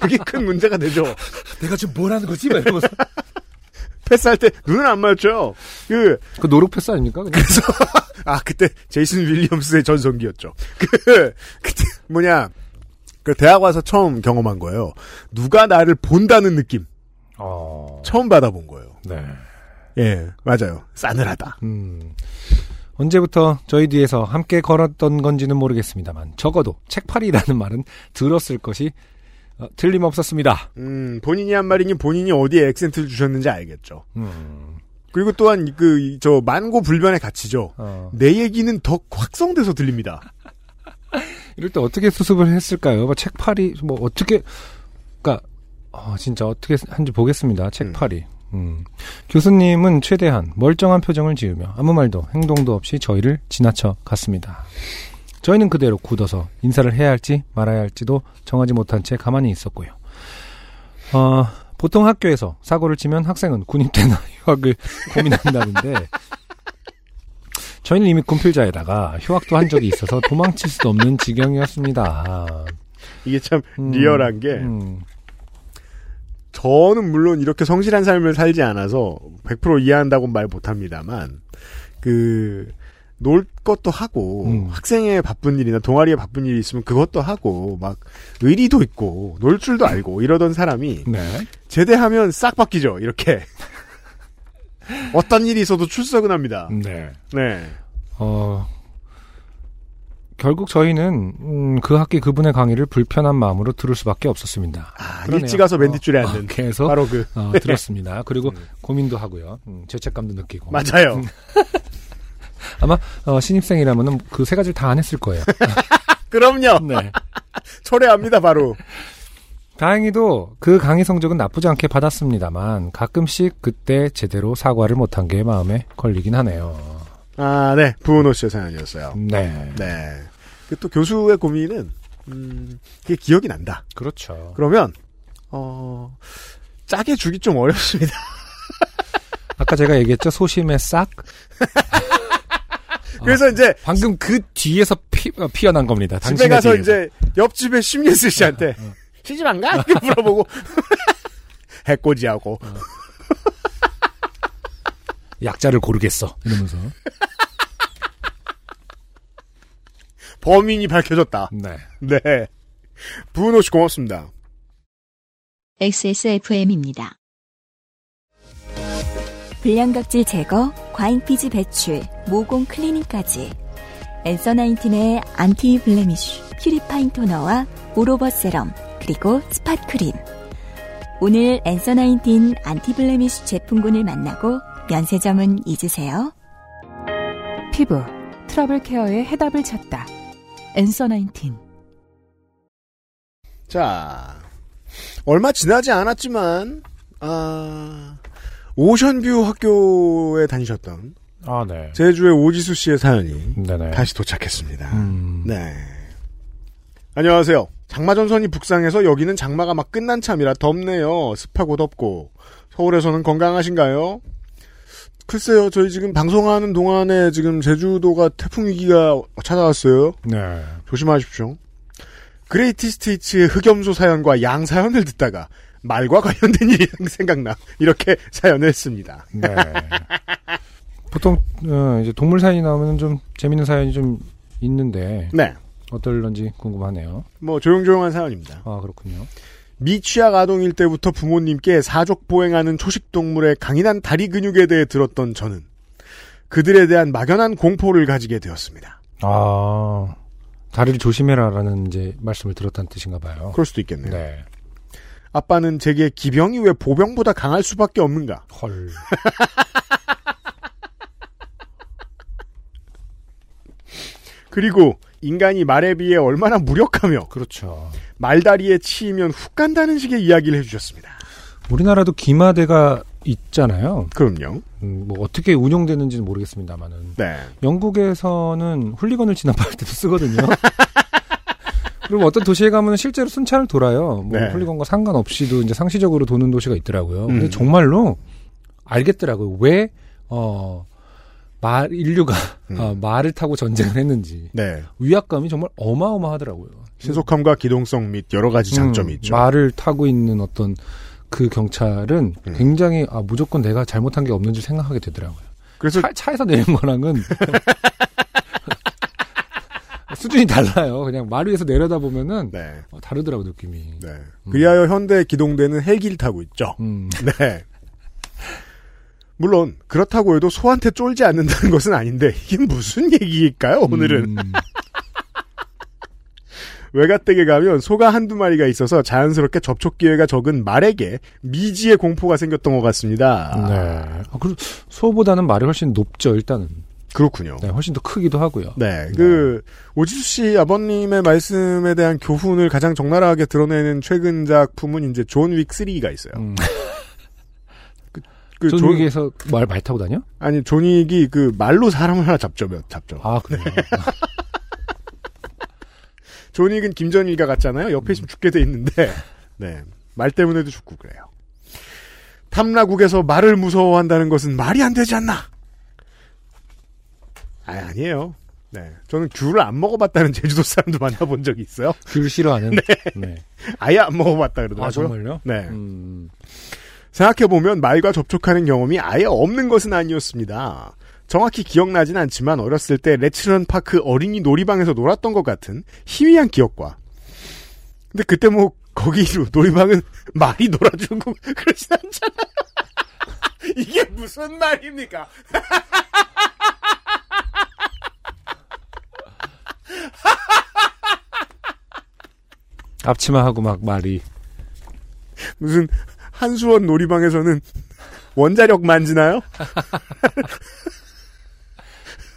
그게 큰 문제가 되죠. (laughs) 내가 지금 뭘 하는 거지? 막 이러면서. (laughs) 패스할 때 눈을 안 맞춰요. 그, 그 노력 패스 아닙니까? 그냥? (laughs) 아, 그때 제이슨 윌리엄스의 전성기였죠. 그, 그때 뭐냐. 그 대학 와서 처음 경험한 거예요. 누가 나를 본다는 느낌. 어. 처음 받아본 거예요. 네. 예, 맞아요. 싸늘하다. 음. 언제부터 저희 뒤에서 함께 걸었던 건지는 모르겠습니다만 적어도 책팔이라는 (laughs) 말은 들었을 것이 어, 틀림없었습니다. 음, 본인이 한 말이니 본인이 어디에 액센트를 주셨는지 알겠죠. 음. 그리고 또한 그, 저, 만고 불변의 가치죠. 어. 내 얘기는 더 확성돼서 들립니다. (laughs) 이럴 때 어떻게 수습을 했을까요? 뭐 책팔이 뭐 어떻게 그러니까 어, 진짜 어떻게 한지 보겠습니다. 책팔이. 음. 교수님은 최대한 멀쩡한 표정을 지으며 아무 말도 행동도 없이 저희를 지나쳐 갔습니다. 저희는 그대로 굳어서 인사를 해야 할지 말아야 할지도 정하지 못한 채 가만히 있었고요. 어, 보통 학교에서 사고를 치면 학생은 군입대나 (laughs) 휴학을 고민한다는데 저희는 이미 군필자에다가 휴학도 한 적이 있어서 도망칠 수 없는 지경이었습니다. 이게 참 음, 리얼한 게 음, 저는 물론 이렇게 성실한 삶을 살지 않아서 100% 이해한다고 말 못합니다만 그 놀 것도 하고 음. 학생의 바쁜 일이나 동아리에 바쁜 일이 있으면 그것도 하고 막 의리도 있고 놀 줄도 알고 이러던 사람이 네. 제대하면 싹 바뀌죠 이렇게 (laughs) 어떤 일이 있어도 출석은 합니다 네. 네 어, 결국 저희는 음, 그 학기 그분의 강의를 불편한 마음으로 들을 수밖에 없었습니다. 아, 그러네요. 일찍 가서 맨 뒷줄에 어, 앉는 계속 바로 그 어, 들었습니다. (laughs) 그리고 고민도 하고요. 음, 죄책감도 느끼고. 맞아요 (laughs) 아마 어, 신입생이라면은 그 세 가지를 다 안 했을 거예요. (laughs) 그럼요 네. 철회합니다 바로 다행히도 그 강의 성적은 나쁘지 않게 받았습니다만 가끔씩 그때 제대로 사과를 못한 게 마음에 걸리긴 하네요. 아 네 부은호 씨의 사연이었어요 네. 네. 그 또 교수의 고민은 음, 그게 기억이 난다. 그렇죠. 그러면 어 짜게 주기 좀 어렵습니다. (laughs) 아까 제가 얘기했죠. 소심의 싹. (laughs) 그래서 이제 방금 그 뒤에서 피, 어, 피어난 겁니다. 집에 가서 뒤에서. 이제 옆집에 심예슬 씨한테 시집 안 가? 이렇게 물어보고 (laughs) 해코지하고 약자를 고르겠어. 이러면서. 범인이 밝혀졌다. 네. 네. 부은호 씨 고맙습니다. XSFM입니다. 불량각질 제거, 과잉피지 배출, 모공 클리닝까지. Answer Nineteen의 anti blemish, purifying 토너와 all over 세럼, 그리고 spot 크림. 오늘 Answer Nineteen anti blemish 제품군을 만나고 면세점은 잊으세요. 피부 트러블 케어의 해답을 찾다. Answer Nineteen. 자, 얼마 지나지 않았지만 아 ocean view 학교에 다니셨던 아, 네. 제주의 오지수 씨의 사연이 네네. 다시 도착했습니다. 음. 네. 안녕하세요. 장마 전선이 북상해서 여기는 장마가 막 끝난 참이라 덥네요. 습하고 덥고. 서울에서는 건강하신가요? 글쎄요, 저희 지금 방송하는 동안에 지금 제주도가 태풍 위기가 찾아왔어요. 네. 조심하십시오. 그레이티 스테이츠의 흑염소 사연과 양 사연을 듣다가 말과 관련된 (laughs) 일이 생각나 이렇게 사연을 했습니다. 네. 보통 어, 이제 동물 사연이 나오면 좀 재밌는 사연이 좀 있는데 네, 어떨런지 궁금하네요. 뭐 조용조용한 사연입니다. 아 그렇군요. 미취학 아동일 때부터 부모님께 사족 보행하는 초식 동물의 강인한 다리 근육에 대해 들었던 저는 그들에 대한 막연한 공포를 가지게 되었습니다. 아 다리를 조심해라라는 이제 말씀을 들었다는 뜻인가 봐요. 그럴 수도 있겠네요. 네. 아빠는 제게 기병이 왜 보병보다 강할 수밖에 없는가? 헐. (laughs) 그리고 인간이 말에 비해 얼마나 무력하며 그렇죠. 말다리에 치이면 훅 간다는 식의 이야기를 해주셨습니다. 우리나라도 기마대가 있잖아요. 그럼요. 음, 뭐 어떻게 운영되는지는 모르겠습니다만은 네. 영국에서는 훌리건을 진압할 때도 쓰거든요. (laughs) 그리고 어떤 도시에 가면 실제로 순찰을 돌아요. 뭐 네. 훌리건과 상관없이도 이제 상시적으로 도는 도시가 있더라고요. 근데 음. 정말로 알겠더라고요. 왜, 어, 말, 인류가 음. 어, 말을 타고 전쟁을 했는지. 네. 위압감이 정말 어마어마하더라고요. 신속함과 기동성 및 여러 가지 장점이 음, 있죠. 말을 타고 있는 어떤 그 경찰은 음. 굉장히 아 무조건 내가 잘못한 게 없는지 생각하게 되더라고요. 그래서 차, 차에서 내는 거랑은 (laughs) 수준이 달라요. 그냥 말 위에서 내려다 보면은 네. 어, 다르더라고 느낌이. 네. 그리하여 현대 기동대는 헬기를 타고 있죠. 음, (laughs) 네. 물론 그렇다고 해도 소한테 쫄지 않는다는 것은 아닌데 이게 무슨 얘기일까요? 오늘은 음, 외가댁에 가면 소가 한두 마리가 있어서 자연스럽게 접촉 기회가 적은 말에게 미지의 공포가 생겼던 것 같습니다. 네. 아, 그리고 소보다는 말이 훨씬 높죠. 일단은. 그렇군요. 네, 훨씬 더 크기도 하고요. 네, 그 오지수 씨 아버님의 말씀에 대한 교훈을 가장 적나라하게 드러내는 최근 작품은 이제 존 윅 3가 있어요. 음. (laughs) 그 존 존- 윅에서 말 많이 타고 다녀? 아니 존 윅이 그 말로 사람을 하나 잡죠, 몇 잡죠. 아 그래요. (laughs) 존 윅은 김전일과 같잖아요. 옆에 있으면 죽게 돼 있는데, (laughs) 네. 말 때문에도 죽고 그래요. 탐라국에서 말을 무서워한다는 것은 말이 안 되지 않나? 아, 아니에요. 네. 저는 귤을 안 먹어봤다는 제주도 사람도 만나본 적이 있어요. 귤 싫어하는. 네. (laughs) 아예 안 먹어봤다 그러더라고요. 아 정말요? 네. 음, 생각해보면 말과 접촉하는 경험이 아예 없는 것은 아니었습니다. 정확히 기억나진 않지만 어렸을 때 레츠런 파크 어린이 놀이방에서 놀았던 것 같은 희미한 기억과 근데 그때 뭐 거기 놀이방은 (laughs) 말이 놀아주고 (laughs) 그러진 않잖아요. (laughs) 이게 무슨 말입니까? 앞치마하고 막 말이. 무슨 한수원 놀이방에서는 원자력 만지나요?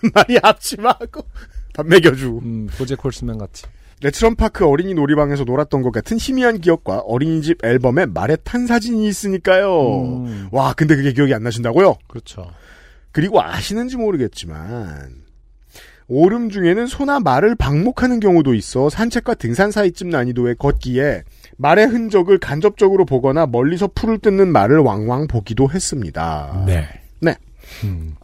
(laughs) 말이 앞치마하고 밥 먹여주고 음, 보제 콜스맨 같이. 레츠런파크 어린이 놀이방에서 놀았던 것 같은 희미한 기억과 어린이집 앨범에 말에 탄 사진이 있으니까요. 음. 와, 근데 그게 기억이 안 나신다고요? 그렇죠. 그리고 아시는지 모르겠지만 오름 중에는 소나 말을 방목하는 경우도 있어 산책과 등산 사이쯤 난이도의 걷기에 말의 흔적을 간접적으로 보거나 멀리서 풀을 뜯는 말을 왕왕 보기도 했습니다. 네. 네. 음,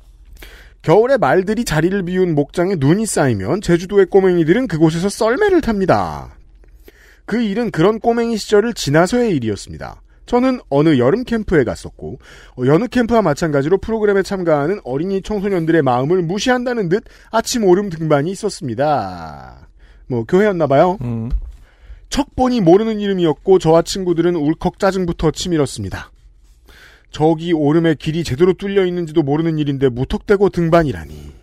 겨울에 말들이 자리를 비운 목장에 눈이 쌓이면 제주도의 꼬맹이들은 그곳에서 썰매를 탑니다. 그 일은 그런 꼬맹이 시절을 지나서의 일이었습니다. 저는 어느 여름 캠프에 갔었고 어, 여느 캠프와 마찬가지로 프로그램에 참가하는 어린이 청소년들의 마음을 무시한다는 듯 아침 오름 등반이 있었습니다. 뭐 교회였나 봐요. 음, 척보니 모르는 이름이었고 저와 친구들은 울컥 짜증부터 치밀었습니다. 저기 오름에 길이 제대로 뚫려 있는지도 모르는 일인데 무턱대고 등반이라니.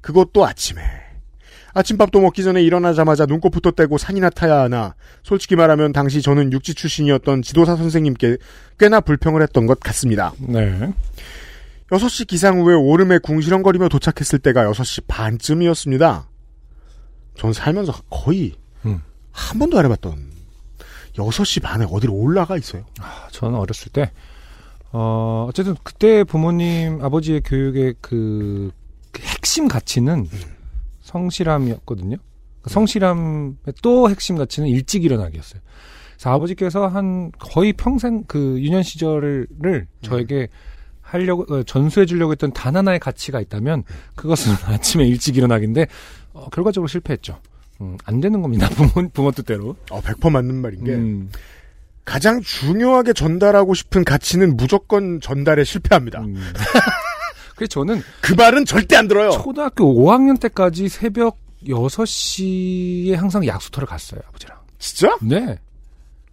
그것도 아침에. 아침밥도 먹기 전에 일어나자마자 눈곱부터 떼고 산이나 타야 하나. 솔직히 말하면 당시 저는 육지 출신이었던 지도사 선생님께 꽤나 불평을 했던 것 같습니다. 네. 6시 기상 후에 오름에 궁시렁거리며 도착했을 때가 6시 반쯤이었습니다. 전 살면서 거의 음. 한 번도 안 해봤던 6시 반에 어디로 올라가 있어요. 아, 저는 어렸을 때, 어, 어쨌든 그때 부모님, 아버지의 교육의 그, 그 핵심 가치는 성실함이었거든요. 그 성실함의 또 핵심 가치는 일찍 일어나기였어요. 그래서 아버지께서 한 거의 평생 그 유년 시절을 저에게 하려고, 어, 전수해 주려고 했던 단 하나의 가치가 있다면 그것은 (laughs) 아침에 일찍 일어나기인데, 어, 결과적으로 실패했죠. 음, 안 되는 겁니다. (laughs) 부모, 부모 뜻대로. 어, 100% 맞는 말인 게 음, 가장 중요하게 전달하고 싶은 가치는 무조건 전달에 실패합니다. 음. (laughs) 그래서 저는 그 말은 절대 안 들어요. 초등학교 5학년 때까지 새벽 6시에 항상 약수터를 갔어요, 아버지랑. 진짜? 네.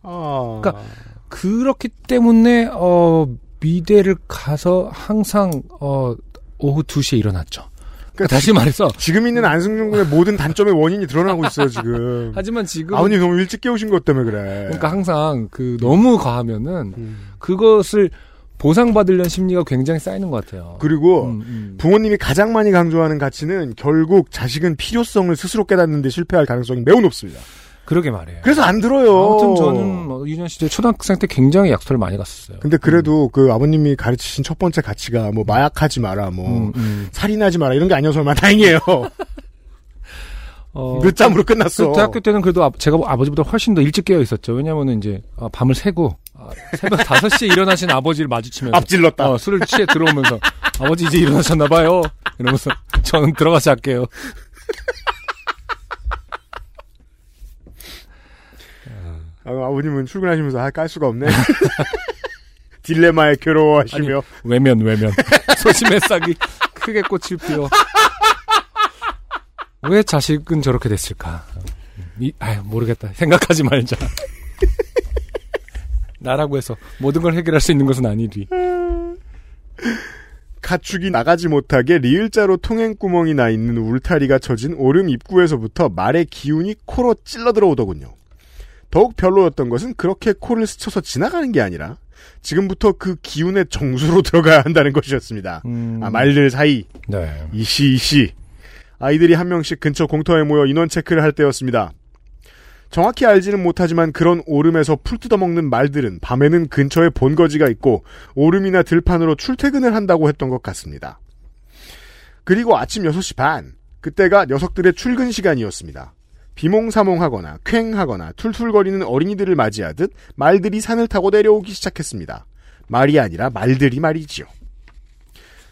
아... 그러니까 그렇기 때문에, 어, 미대를 가서 항상, 어, 오후 2시에 일어났죠. 그러니까 다시 말해서, 지금 있는 안승준 군의 모든 단점의 원인이 드러나고 있어요, 지금. (laughs) 하지만 지금, 아버님 너무 일찍 깨우신 것 때문에 그래. 그러니까 항상 그 너무 과하면은 음. 그것을 보상받으려는 심리가 굉장히 쌓이는 것 같아요. 그리고 음, 음. 부모님이 가장 많이 강조하는 가치는 결국 자식은 필요성을 스스로 깨닫는데 실패할 가능성이 매우 높습니다. 그러게 말이에요. 그래서 안 들어요. 아무튼 저는 뭐 유년 시절 초등학생 때 굉장히 약수터를 많이 갔었어요. 근데 그래도 그 아버님이 가르치신 첫 번째 가치가 뭐 마약하지 마라, 뭐 음, 음. 살인하지 마라 이런 게 아니어서 얼마나 다행이에요. (laughs) 어, 늦잠으로 끝났어. 그 대학교 때는 그래도 아- 제가 아버지보다 훨씬 더 일찍 깨어 있었죠. 왜냐면은 이제 아, 밤을 새고 아, 새벽 (laughs) 5시에 일어나신 아버지를 마주치면서 앞질렀다. 어, 술을 취해 들어오면서 아버지 이제 일어나셨나 봐요. 이러면서 저는 들어가서 할게요. (laughs) 아, 아버님은 출근하시면서 아, 깔 수가 없네. (laughs) 딜레마에 괴로워하시며 외면 외면 (laughs) 소심의 싹이 크게 꽃을 피워 왜 자식은 저렇게 됐을까? 이, 아유 모르겠다. 생각하지 말자. (laughs) 나라고 해서 모든 걸 해결할 수 있는 것은 아니리. 가축이 나가지 못하게 리을자로 통행구멍이 나 있는 울타리가 쳐진 오름 입구에서부터 말의 기운이 코로 찔러 들어오더군요. 더욱 별로였던 것은 그렇게 코를 스쳐서 지나가는 게 아니라 지금부터 그 기운의 정수로 (laughs) 들어가야 한다는 것이었습니다. 음, 아, 말들 사이 네. 이씨 이씨 아이들이 한 명씩 근처 공터에 모여 인원 체크를 할 때였습니다. 정확히 알지는 못하지만 그런 오름에서 풀 뜯어먹는 말들은 밤에는 근처에 본거지가 있고 오름이나 들판으로 출퇴근을 한다고 했던 것 같습니다. 그리고 아침 6시 반 그때가 녀석들의 출근 시간이었습니다. 비몽사몽하거나 퀭하거나 툴툴거리는 어린이들을 맞이하듯 말들이 산을 타고 내려오기 시작했습니다. 말이 아니라 말들이 말이지요.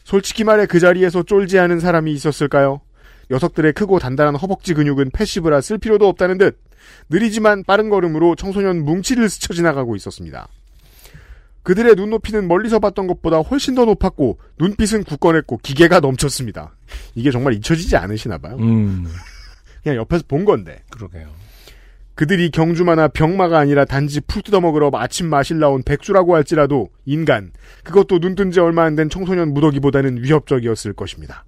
솔직히 말해 그 자리에서 쫄지 않은 사람이 있었을까요? 녀석들의 크고 단단한 허벅지 근육은 passive라 쓸 필요도 없다는 듯 느리지만 빠른 걸음으로 청소년 뭉치를 스쳐 지나가고 있었습니다. 그들의 눈높이는 멀리서 봤던 것보다 훨씬 더 높았고 눈빛은 굳건했고 기계가 넘쳤습니다. 이게 정말 잊혀지지 않으시나 봐요. 음, 그냥 옆에서 본 건데. 그러게요. 그들이 경주마나 병마가 아니라 단지 풀 뜯어먹으러 아침 마실 나온 백수라고 할지라도 인간, 그것도 눈뜬 지 얼마 안 된 청소년 무더기보다는 위협적이었을 것입니다.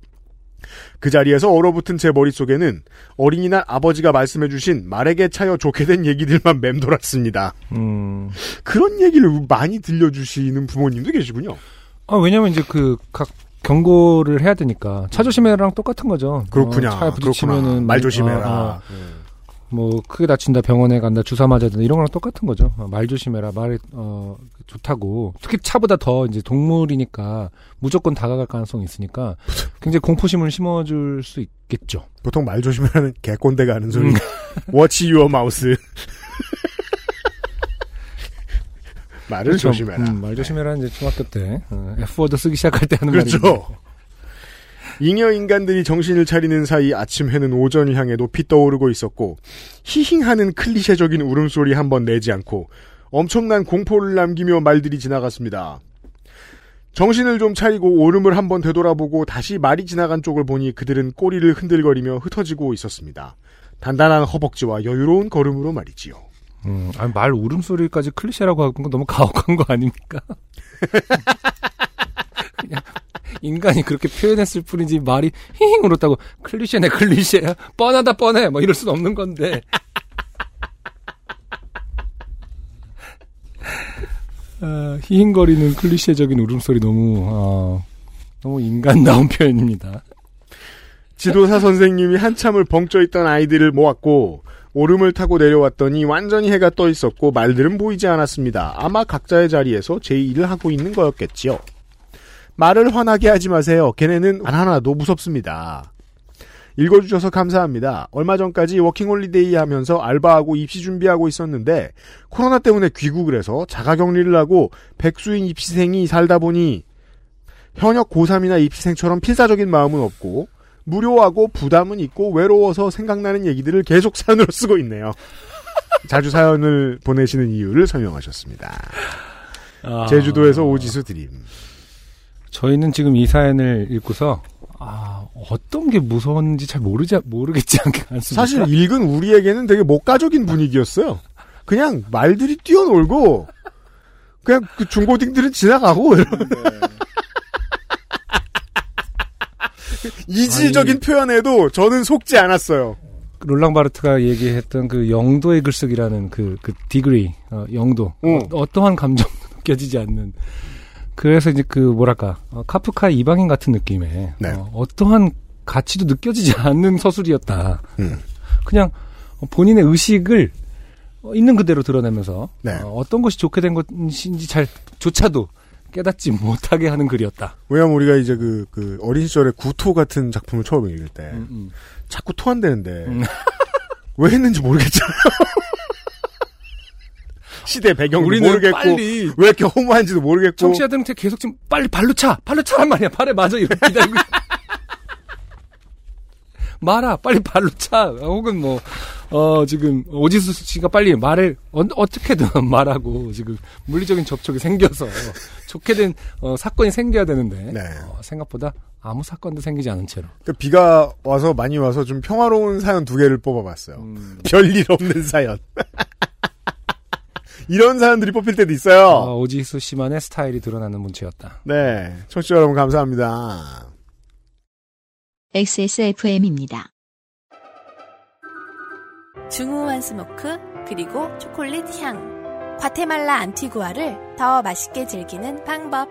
그 자리에서 얼어붙은 제 머릿속에는 어린이날 아버지가 말씀해주신 말에게 차여 좋게 된 얘기들만 맴돌았습니다. 음, 그런 얘기를 많이 들려주시는 부모님도 계시군요. 아, 왜냐면 이제 그, 각, 경고를 해야 되니까. 차 조심해라랑 똑같은 거죠. 그렇구나. 어, 차에 부딪히면은. 그렇구나. 말 조심해라. 어, 어, 뭐, 크게 다친다, 병원에 간다, 주사 맞아야 된다, 이런 거랑 똑같은 거죠. 어, 말 조심해라, 말이, 어, 좋다고. 특히 차보다 더 이제 동물이니까 무조건 다가갈 가능성이 있으니까 굉장히 공포심을 심어줄 수 있겠죠. 보통 말 조심해라는 개꼰대가 하는 소리. Watch your mouse. (laughs) 말을 그렇죠. 조심해라. 음, 말 조심해라, 이제 중학교 때. 어, F워드 쓰기 시작할 때 하는 그렇죠. 말인데. 잉여 인간들이 정신을 차리는 사이 아침 해는 오전을 향해 높이 떠오르고 있었고 히힝하는 클리셰적인 울음소리 한 번 내지 않고 엄청난 공포를 남기며 말들이 지나갔습니다. 정신을 좀 차리고 오름을 한번 되돌아보고 다시 말이 지나간 쪽을 보니 그들은 꼬리를 흔들거리며 흩어지고 있었습니다. 단단한 허벅지와 여유로운 걸음으로 말이지요. 음, 아니, 말 울음소리까지 클리셰라고 하는 건 너무 가혹한 거 아닙니까? (laughs) 그냥 인간이 그렇게 표현했을 뿐이지 말이 힝 울었다고 클리셰네 클리셰야 뻔하다 뻔해 뭐 이럴 순 없는 건데 아, 히힝거리는 클리셰적인 울음소리 너무 아, 너무 인간다운 표현입니다. 지도사 선생님이 한참을 벙쪄 있던 아이들을 모았고 오름을 타고 내려왔더니 완전히 해가 떠 있었고 말들은 보이지 않았습니다. 아마 각자의 자리에서 제 일을 하고 있는 거였겠지요. 말을 화나게 하지 마세요. 걔네는 안 화나도 무섭습니다. 읽어주셔서 감사합니다. 얼마 전까지 워킹홀리데이 하면서 알바하고 입시 준비하고 있었는데 코로나 때문에 귀국을 해서 자가격리를 하고 백수인 입시생이 살다 보니 현역 고3이나 입시생처럼 필사적인 마음은 없고 무료하고 부담은 있고 외로워서 생각나는 얘기들을 계속 사연으로 쓰고 있네요. 자주 사연을 보내시는 이유를 설명하셨습니다. 아, 제주도에서 오지수 드림. 저희는 지금 이 사연을 읽고서 아, 어떤 게 무서웠는지 잘 모르지 모르겠지 않습니까? 사실 읽은 우리에게는 되게 목가적인 분위기였어요. 그냥 말들이 뛰어놀고 그냥 그 중고딩들은 지나가고 이런. (laughs) 이질적인 표현에도 저는 속지 않았어요. 롤랑 바르트가 얘기했던 그 영도의 글쓰기라는 그, 그 디그리, 어, 영도. 응. 어, 떠한 감정도 (laughs) 느껴지지 않는. 그래서 이제 그, 뭐랄까, 어, 카프카의 이방인 같은 느낌의, 네. 어, 떠한 가치도 느껴지지 (laughs) 않는 서술이었다. 음. 그냥 본인의 의식을 어, 있는 그대로 드러내면서, 네. 어, 떤 것이 좋게 된 것인지 잘, 조차도 깨닫지 못하게 하는 글이었다. 왜냐면 우리가 이제 그, 그 어린 시절에 구토 같은 작품을 처음 읽을 때 음, 음. 자꾸 토한다는데 음. (laughs) 왜 했는지 모르겠잖아요. (laughs) 시대 배경도 우리는 모르겠고 빨리 왜 이렇게 허무한지도 모르겠고 청취자들한테 계속 지금 빨리 발로 차! 발로 차란 말이야. 발에 맞아. 이렇게 기다리고. (laughs) 말아. 빨리 발로 차. 혹은 뭐, 어, 지금, 오지수 씨가 빨리 말을, 어, 어떻게든 (laughs) 말하고, 지금, 물리적인 접촉이 생겨서, 좋게 된, 어, 사건이 생겨야 되는데, 네. 어, 생각보다 아무 사건도 생기지 않은 채로. 그 비가 와서 많이 와서 좀 평화로운 사연 두 개를 뽑아봤어요. 음. (laughs) 별일 없는 사연. (laughs) 이런 사연들이 뽑힐 때도 있어요. 어, 오지수 씨만의 스타일이 드러나는 문체였다. 네. 청취자 여러분 감사합니다. XSFM입니다. 중후한 smoke 그리고 초콜릿 향. 과테말라 안티구아를 더 맛있게 즐기는 방법.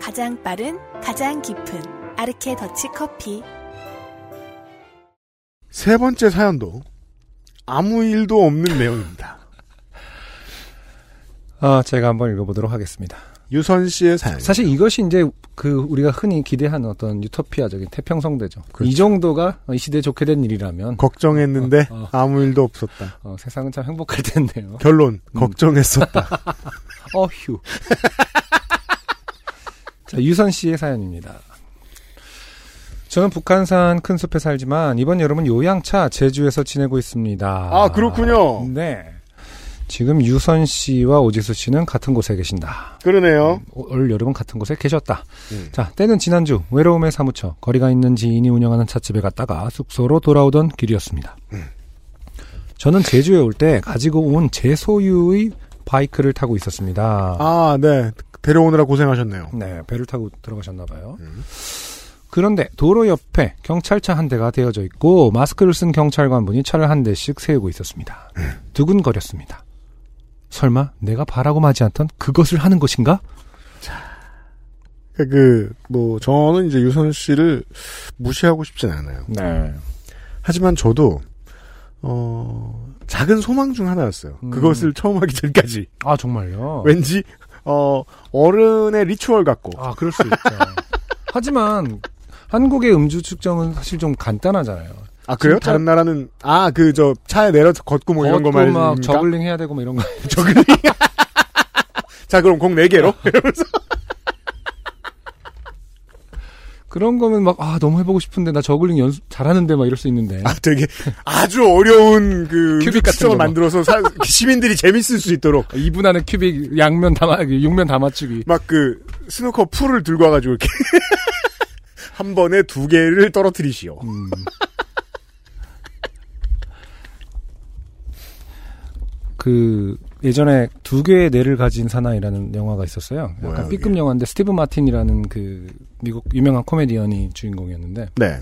가장 빠른, 가장 깊은 아르케 더치 커피. 세 번째 사연도 아무 일도 없는 내용입니다. 아, 제가 한번 읽어보도록 하겠습니다. 유선 씨의 사연. 사실 이것이 이제 그 우리가 흔히 기대하는 어떤 유토피아적인 태평성대죠. 이 정도가 이 시대에 좋게 된 일이라면 걱정했는데 어, 어. 아무 일도 없었다. 어, 세상은 참 행복할 텐데요. 결론 음. 걱정했었다. (laughs) 어휴. 자, 유선 씨의 사연입니다. 저는 북한산 큰 숲에 살지만 이번 여름은 요양차 제주에서 지내고 있습니다. 아, 그렇군요. 네. 지금 유선 씨와 오지수 씨는 같은 곳에 계신다. 그러네요. 올 여름은 같은 곳에 계셨다. 음. 자, 때는 지난주 외로움에 사무쳐 거리가 있는 지인이 운영하는 찻집에 갔다가 숙소로 돌아오던 길이었습니다. 음. 저는 제주에 올 때 가지고 온 제 소유의 바이크를 타고 있었습니다. 아, 네. 데려오느라 고생하셨네요. 네, 배를 타고 들어가셨나 봐요. 음. 그런데 도로 옆에 경찰차 한 대가 대어져 있고 마스크를 쓴 경찰관분이 차를 한 대씩 세우고 있었습니다. 두근거렸습니다. 설마 내가 바라고 마지 않던 그것을 하는 것인가? 그, 뭐, 저는 이제 유선 씨를 무시하고 싶진 않아요. 네. 하지만 저도, 어, 작은 소망 중 하나였어요. 음. 그것을 처음 하기 전까지. 아 정말요? 왠지, 어, 어른의 리추얼 같고. 아 그럴 수 있죠. 하지만 한국의 음주 측정은 사실 좀 간단하잖아요. 아, 그래요? 다른 나라는, 아, 그, 저, 차에 내려서 걷고 뭐 이런 거 걷고 막? 저글링 해야 되고 뭐 이런 거. (laughs) 저글링? (laughs) 자, 그럼 공 4개로? 이러면서. (laughs) 그런 거면 막 아 너무 해보고 싶은데 나 저글링 연습 잘하는데 막 이럴 수 있는데. 아, 되게 아주 어려운 그 큐빅 같은 막. 만들어서 사- 시민들이 재밌을 수 있도록 2분 안에 큐빅 양면 담아 육면 다 맞추기. 막 그 스누커 풀을 들고 와가지고 이렇게 한 번에 두 개를 떨어뜨리시오. 음. 그 예전에 두 개의 뇌를 가진 사나이라는 영화가 있었어요. 뭐야, 약간 그게? B급 영화인데 스티브 마틴이라는 그 미국 유명한 코미디언이 주인공이었는데 네.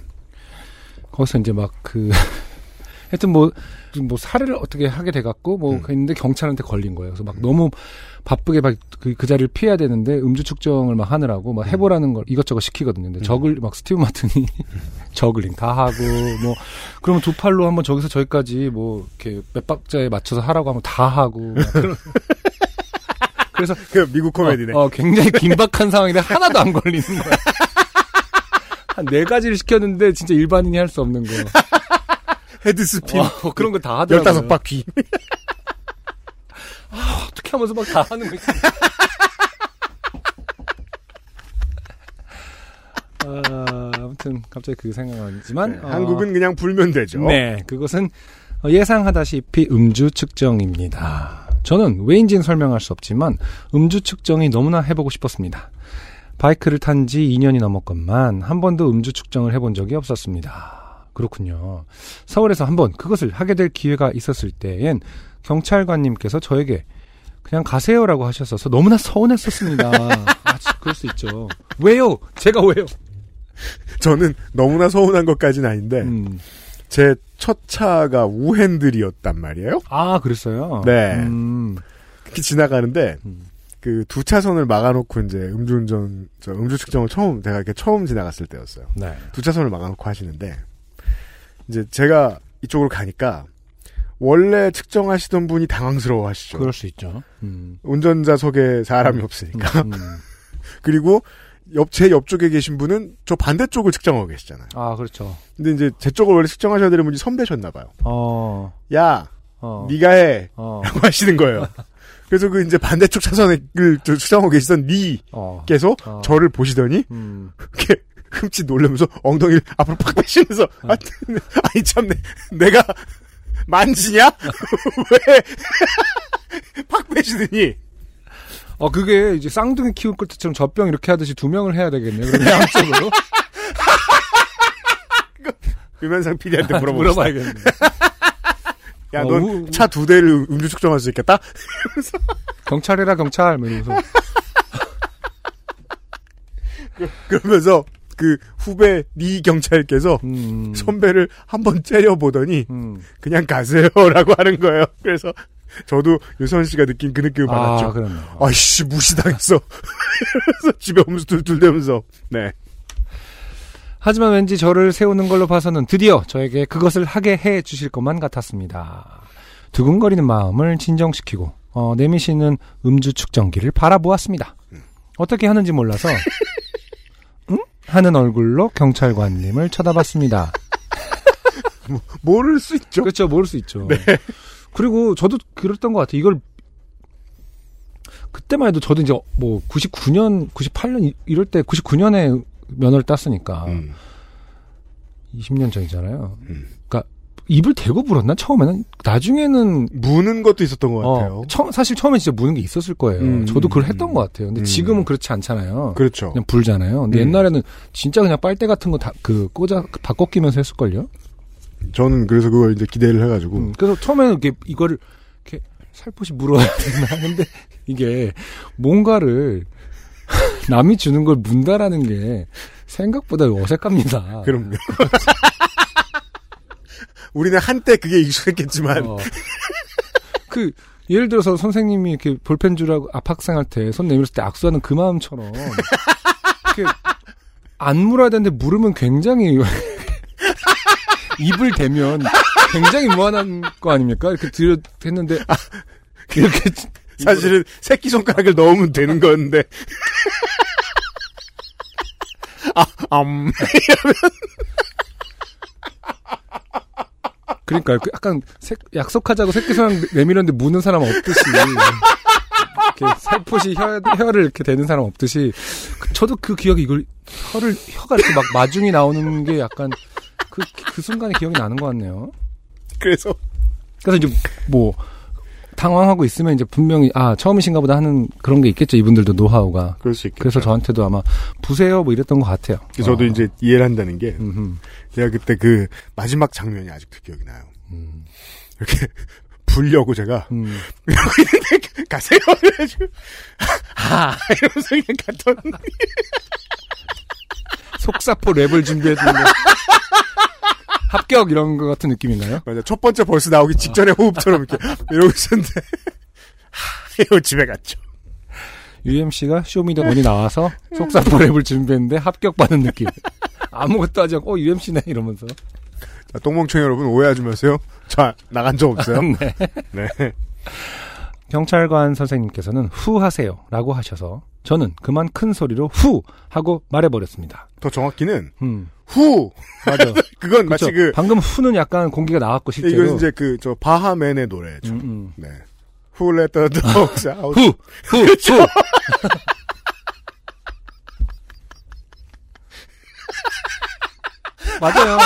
거기서 이제 막 그 (laughs) 하여튼 뭐, 뭐 살해를 어떻게 하게 돼갖고 뭐 음. 했는데 경찰한테 걸린 거예요. 그래서 막 너무 바쁘게 막그 그 자리를 피해야 되는데 음주 측정을 막 하느라고 막 해보라는 걸 이것저것 시키거든요. 근데 저글 막 스티브 마틴이 (laughs) 저글링 다 하고 뭐 그러면 두 팔로 한번 저기서 저기까지 뭐 이렇게 몇 박자에 맞춰서 하라고 하면 다 하고 (laughs) 그래서 (laughs) 그 미국 코미디네. 어, 어, 굉장히 긴박한 상황인데 하나도 안 걸리는 거야. 한 네 가지를 시켰는데 진짜 일반인이 할 수 없는 거. head spin 어, 그런 거 다 하더라고요. 15바퀴. (laughs) 어떻게 하면서 막 다 하는 거 있어. (laughs) 아, 아무튼 갑자기 그 생각나지만 어, 한국은 그냥 불면 되죠. 네, 그것은 어, 예상하다시피 음주 측정입니다. 저는 왜인지는 설명할 수 없지만 음주 측정이 너무나 해보고 싶었습니다. 바이크를 탄 지 2년이 넘었건만 한 번도 음주 측정을 해본 적이 없었습니다. 그렇군요. 서울에서 한번 그것을 하게 될 기회가 있었을 때엔 경찰관님께서 저에게 그냥 가세요라고 하셨어서 너무나 서운했었습니다. (laughs) 아, 그럴 수 있죠. 왜요? 제가 왜요? 저는 너무나 서운한 것까지는 아닌데 음. 제첫 차가 우핸들이었단 말이에요. 아, 그랬어요? 네. 음. 이렇게 지나가는데 음. 그두 차선을 막아놓고 이제 음주운전 저 음주 측정을 처음 내가 이렇게 처음 지나갔을 때였어요. 네. 두 차선을 막아놓고 하시는데 이제 제가 이쪽으로 가니까 원래 측정하시던 분이 당황스러워 하시죠. 그럴 수 있죠. 음. 운전자석에 사람이 없으니까. 음. (laughs) 그리고 옆, 제 옆쪽에 계신 분은 저 반대쪽을 측정하고 계시잖아요. 아, 그렇죠. 근데 이제 제 쪽을 원래 측정하셔야 되는 분이 선배셨나봐요. 어, 야, 어. 네가 해. 어, 라고 하시는 거예요. (laughs) 그래서 그 이제 반대쪽 차선을 저 측정하고 계시던 니께서 어. 어. 저를 보시더니 음. (laughs) 이렇게 흠칫 놀라면서 엉덩이를 앞으로 팍 빼시면서 어. 아, 아니 참 내, 가 만지냐? (laughs) 왜? (laughs) 팍 빼시더니 어, 그게 이제 쌍둥이 키울 것처럼 젖병 이렇게 하듯이 두 명을 해야 되겠네요. 그럼 양쪽으로. (laughs) 유면상 PD한테. 물어봐야겠네. 야, 어, 넌 우- 차두 대를 음주 측정할 수 있겠다? 경찰이라 경찰, 뭐 이러면서. 그 러면서 그 후배 니 경찰께서 음. 선배를 한번 째려보더니 음. 그냥 가세요라고 하는 거예요. 그래서 저도 유선 씨가 느낀 그 느낌을 아, 받았죠. 그렇네요. 아이씨 무시당했어. 이러면서 집에 오면서 툴툴대면서 네. 하지만 왠지 저를 세우는 걸로 봐서는 드디어 저에게 그것을 하게 해 주실 것만 같았습니다. 두근거리는 마음을 진정시키고 어, 내미시는 음주 측정기를 바라보았습니다. 어떻게 하는지 몰라서 응? 하는 얼굴로 경찰관님을 쳐다봤습니다. (laughs) 모를 수 있죠. 그렇죠, 모를 수 있죠. 그리고 저도 그랬던 것 같아요. 이걸 그때만 해도 저도 이제 뭐 99년, 98년 이- 이럴 때 99년에 면허를 땄으니까 음. 20년 전이잖아요. 음. 입을 대고 불었나 처음에는 나중에는 무는 것도 있었던 것 같아요. 어, 처, 사실 처음에 진짜 무는 게 있었을 거예요. 음, 저도 그걸 음, 했던 것 같아요. 근데 음. 지금은 그렇지 않잖아요. 그렇죠. 그냥 불잖아요. 근데 음. 옛날에는 진짜 그냥 빨대 같은 거 다 그 꽂아 바꿔 끼면서 했을 걸요. 저는 그래서 그걸 이제 기대를 해가지고 음, 그래서 처음에는 이렇게 이거를 이렇게 살포시 물어야 (laughs) 되나 하는데 이게 뭔가를 (laughs) 남이 주는 걸 문다라는 게 생각보다 어색합니다. 그럼요. (laughs) 우리는 한때 그게 익숙했겠지만 어. 그 예를 들어서 선생님이 이렇게 볼펜 주라고 앞학생 한테 손 내밀었을 때 악수하는 그 마음처럼 이렇게 안 물어야 되는데 물으면 굉장히 (laughs) 입을 대면 굉장히 무한한 거 아닙니까? 이렇게 들여 했는데 이렇게 사실은 새끼 손가락을 넣으면 되는 거였는데 (laughs) 아, 음. (laughs) 그러니까 그 약간 새- 약속하자고 새끼손 내밀었는데 무는 사람 없듯이. 이렇게 살포시 혀, 혀를 이렇게 대는 사람 없듯이. 그- 저도 그 기억이 이걸 혀를 혀가 이렇게 막 마중이 나오는 게 약간 그, 그 순간에 기억이 나는 것 같네요. 그래서? 그래서 이제 뭐 당황하고 있으면 이제 분명히 아 처음이신가 보다 하는 그런 게 있겠죠 이분들도 노하우가 그럴 수 있겠죠. 그래서 저한테도 아마 부세요 뭐 이랬던 것 같아요. 저도 어. 이제 이해를 한다는 게 음흠. 제가 그때 그 마지막 장면이 아직도 기억이 나요. 음. 이렇게 (laughs) 불려고 제가 음. (laughs) 가세요 (laughs) 그래가지고 하 이러면서 그냥 갔더니 속사포 랩을 준비했는데 합격 이런 거 같은 느낌인가요? 맞아 첫 번째 verse 나오기 직전에 호흡처럼 이렇게 이러고 있었는데 하 이러고 집에 갔죠. UMC가 쇼미더머니 나와서 속사포 랩을 준비했는데 합격받은 느낌. 아무것도 하지 않고 어 UMC네 이러면서. 자, 똥멍청 여러분 오해하지 마세요. 저 나간 적 없어요. (laughs) 네. 네. 경찰관 선생님께서는 후 하세요 라고 하셔서 저는 그만 큰 소리로 후 하고 말해버렸습니다. 더 정확히는 음 후 맞아. (laughs) 그건 마치 그렇죠. 그 방금 후는 약간 공기가 나왔고 실제로. 이건 이제 그 저 바하맨의 노래죠. 음, 음. 네. Who let the dogs out? 후, 후. 후. (laughs) 맞아요.